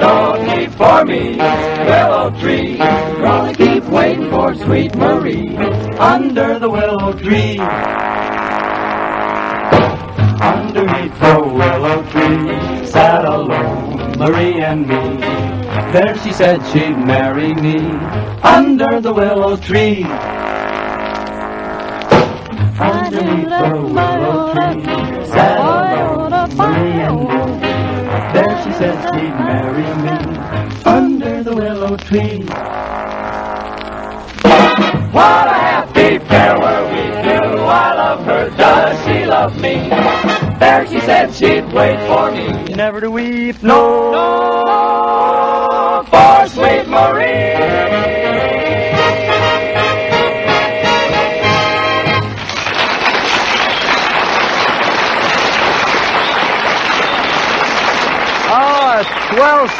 Don't weep for me, willow tree. Gonna keep waiting for sweet Marie under the willow tree. Underneath the willow tree, sat alone, Marie and me. There she said she'd marry me under the willow tree. Underneath the willow tree, sat alone, Marie and me. There she said she'd marry me under the willow tree. What a happy pair were we two. I love her, does she love me? There she said she'd wait for me. Never to weep, no, no, for sweet Marie.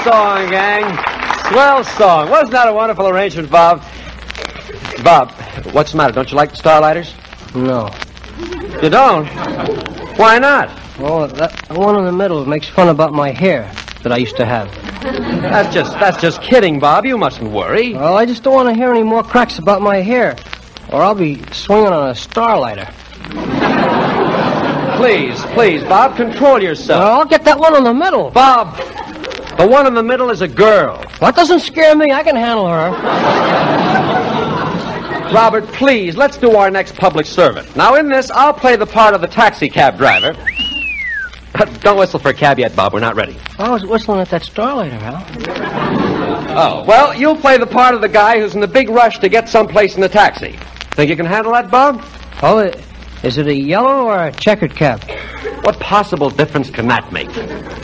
Song, gang. Swell song. Wasn't that a wonderful arrangement, Bob? Bob, what's the matter? Don't you like the Starlighters? No. You don't? Why not? Well, that one in the middle makes fun about my hair that I used to have. That's just that's just kidding, Bob. You mustn't worry. Well, I just don't want to hear any more cracks about my hair, or I'll be swinging on a starlighter. Please, please, Bob, control yourself. Well, I'll get that one in the middle. Bob, the one in the middle is a girl. That doesn't scare me. I can handle her. Robert, please, let's do our next public servant. Now, in this, I'll play the part of the taxi cab driver. <laughs> Don't whistle for a cab yet, Bob. We're not ready. I was whistling at that starlighter, Hal. Oh, well, you'll play the part of the guy who's in a big rush to get someplace in the taxi. Think you can handle that, Bob? Oh, is it a yellow or a checkered cab? What possible difference can that make?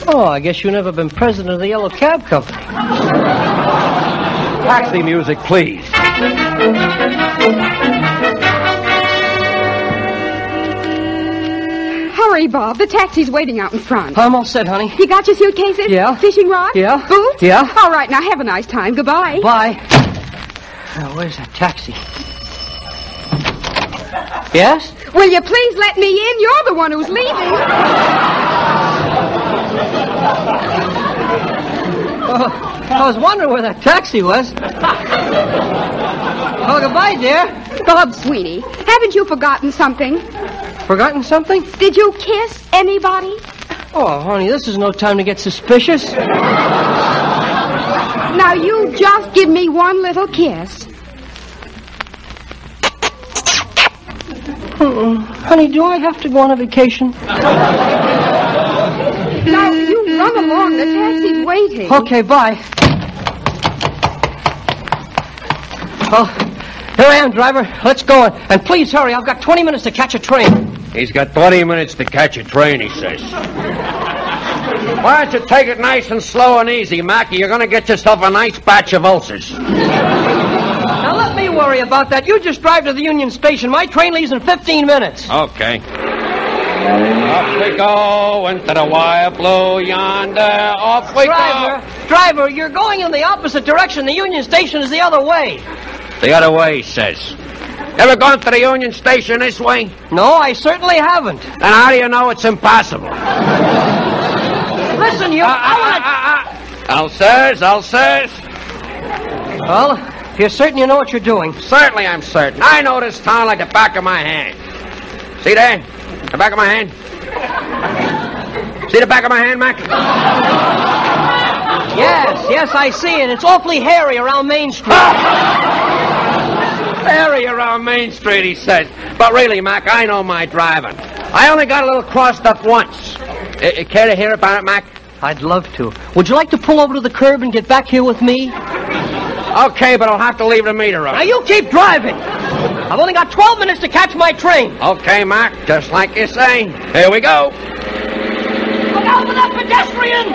Oh, I guess you've never been president of the Yellow Cab Company. Taxi music, please. Hurry, Bob. The taxi's waiting out in front. I'm all set, honey. You got your suitcases? Yeah. Fishing rod? Yeah. Boots? Yeah. All right, now have a nice time. Goodbye. Bye. Now, where's that taxi? Yes? Will you please let me in? You're the one who's leaving. Oh, I was wondering where that taxi was. Oh, goodbye, dear. Bob, sweetie, haven't you forgotten something? Forgotten something? Did you kiss anybody? Oh, honey, this is no time to get suspicious. Now, you just give me one little kiss. Mm-mm. Honey, do I have to go on a vacation? Now, you run along. The taxi's waiting. Okay, bye. Well, here I am, driver. Let's go. And please hurry. I've got 20 minutes to catch a train. He's got 20 minutes to catch a train, he says. Why don't you take it nice and slow and easy, Mackie? You're going to get yourself a nice batch of ulcers. Now, let me worry about that. You just drive to the Union Station. My train leaves in 15 minutes. Okay. Off we go into the wire blue yonder. Off we driver, go. driver, you're going in the opposite direction. The Union Station is the other way. The other way, he says. Ever gone to the Union Station this way? No, I certainly haven't. Then how do you know it's impossible? Listen, you. Uh, uh, uh, ulcers, ulcers. Well, you're certain you know what you're doing. Certainly I'm certain. I know this town like the back of my hand. See there? The back of my hand? See the back of my hand, Mac? Yes, yes, I see it. It's awfully hairy around Main Street. Hairy around Main Street, he says. But really, Mac, I know my driving. I only got a little crossed up once. Care to hear about it, Mac? I'd love to. Would you like to pull over to the curb and get back here with me? Okay, but I'll have to leave the meter up. Now you keep driving. I've only got 12 minutes to catch my train. Okay, Mac, just like you say. Here we go. Look out for that pedestrian!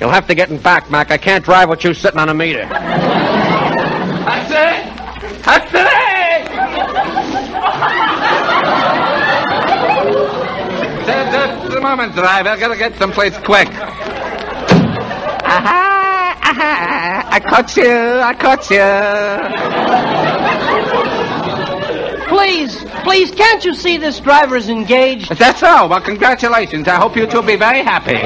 You'll have to get in back, Mac. I can't drive with you sitting on a meter. That's it! That's it! Just a moment, driver. Gotta get someplace quick. Aha! Aha! I caught you! I caught you! Please, please, can't you see this driver is engaged? That's so. Well, congratulations. I hope you two will be very happy.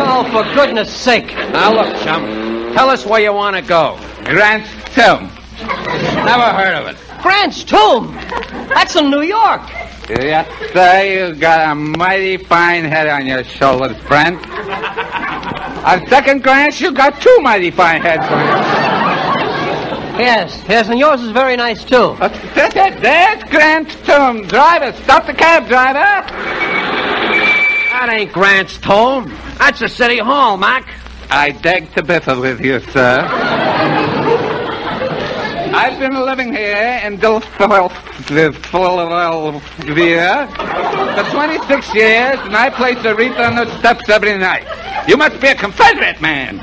Oh, for goodness sake. Now, look, chum. Tell us where you want to go. Grant's Tomb. Never heard of it. Grant's Tomb. That's in New York. Yes, sir. You got a mighty fine head on your shoulders, friend. On second glance, you got two mighty fine heads on your Yes, yes, and yours is very nice, too. That's it. There's Grant's Tomb. Driver, stop the cab, driver. That ain't Grant's tomb. That's the city hall, Mac. I beg to differ with you, sir. I've been living here in Philadelphia for 26 years, and I place a wreath on the steps every night. You must be a Confederate man.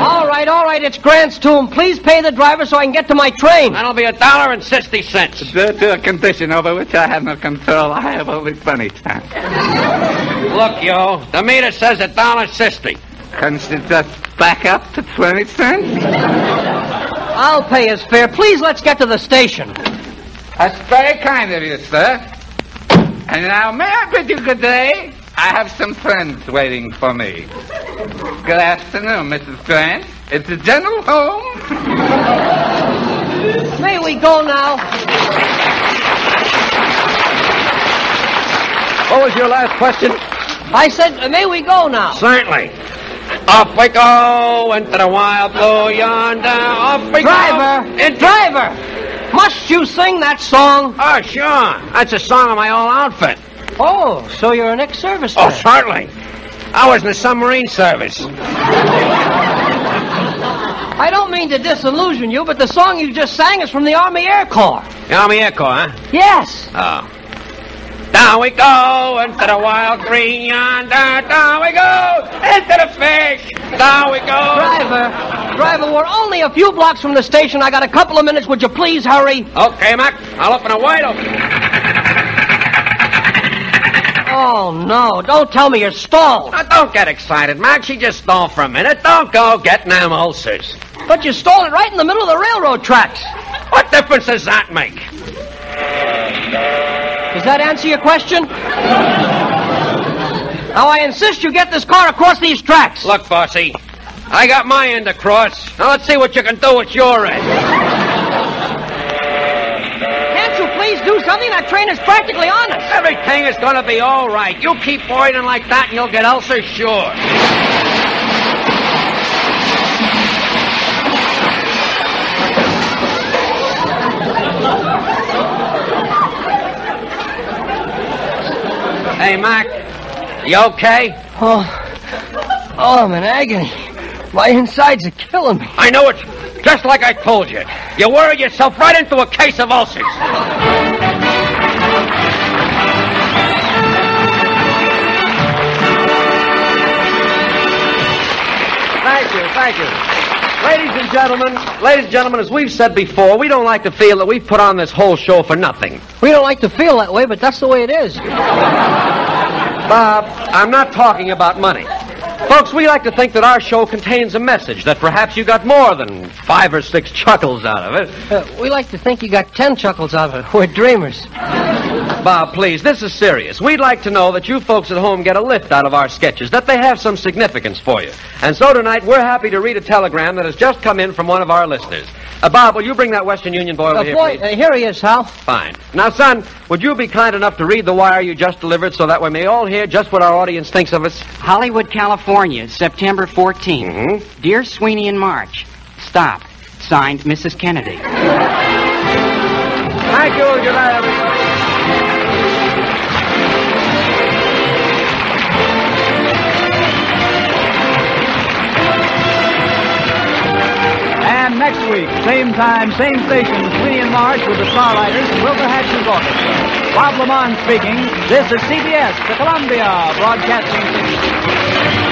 All right, all right, it's Grant's Tomb. Please pay the driver so I can get to my train. That'll be a dollar and sixty cents. Due to a condition over which I have no control, I have only 20 cents. Look, yo, the meter says a dollar sixty. Can't you just back up to 20 cents? I'll pay his fare. Please let's get to the station. That's very kind of you, sir. And now, may I bid you good day? I have some friends waiting for me. Good afternoon, Mrs. Grant. It's the general home. <laughs> May we go now? What was your last question? I said, uh, may we go now? Certainly. Off we go into the wild blue yonder. Off we Driver! go. Into- Driver! Must you sing that song? Oh, sure. That's a song of my old outfit. Oh, so you're an ex-serviceman. Oh, certainly. I was in the submarine service. I don't mean to disillusion you, but the song you just sang is from the Army Air Corps. The Army Air Corps, huh? Yes. Oh. Down we go into the wild green yonder. Down we go into the fish. Down we go. Driver, driver, we're only a few blocks from the station. I got a couple of minutes. Would you please hurry? Okay, Mac. I'll open a wide open. Oh, no. Don't tell me you're stalled. Now, don't get excited, Mac. She just stalled for a minute. Don't go getting them ulcers. But you stalled it right in the middle of the railroad tracks. What difference does that make? Does that answer your question? Now, I insist you get this car across these tracks. Look, Bossy, I got my end across. Now let's see what you can do with your end. Can't you please do something? That train is practically on us. Everything is going to be all right. You keep whining like that and you'll get ulcers sure. Hey, Mac, you okay? Oh, oh, I'm in agony. My insides are killing me. I know it. Just like I told you. You worried yourself right into a case of ulcers. Thank you, thank you. Ladies and gentlemen, ladies and gentlemen, as we've said before, we don't like to feel that we've put on this whole show for nothing. We don't like to feel that way, but that's the way it is. Bob, I'm not talking about money. Folks, we like to think that our show contains a message, that perhaps you got more than five or six chuckles out of it. Uh, we like to think you got ten chuckles out of it. We're dreamers. Bob, please, this is serious. We'd like to know that you folks at home get a lift out of our sketches, that they have some significance for you. And so tonight, we're happy to read a telegram that has just come in from one of our listeners. Uh, Bob, will you bring that Western Union boy over Uh, here, boy, please? uh, here he is, Hal. Fine. Now, son, would you be kind enough to read the wire you just delivered so that we may all hear just what our audience thinks of us? Hollywood, California, September 14th. Mm-hmm. Dear Sweeney and March, stop. Signed, Mrs. Kennedy. Thank you. Good night, everybody. And next week, same time, same station, Sweeney and March with the Starlighters and Wilbur Hatch's Orchestra. Bob LeMond speaking. This is CBS, the Columbia Broadcasting System.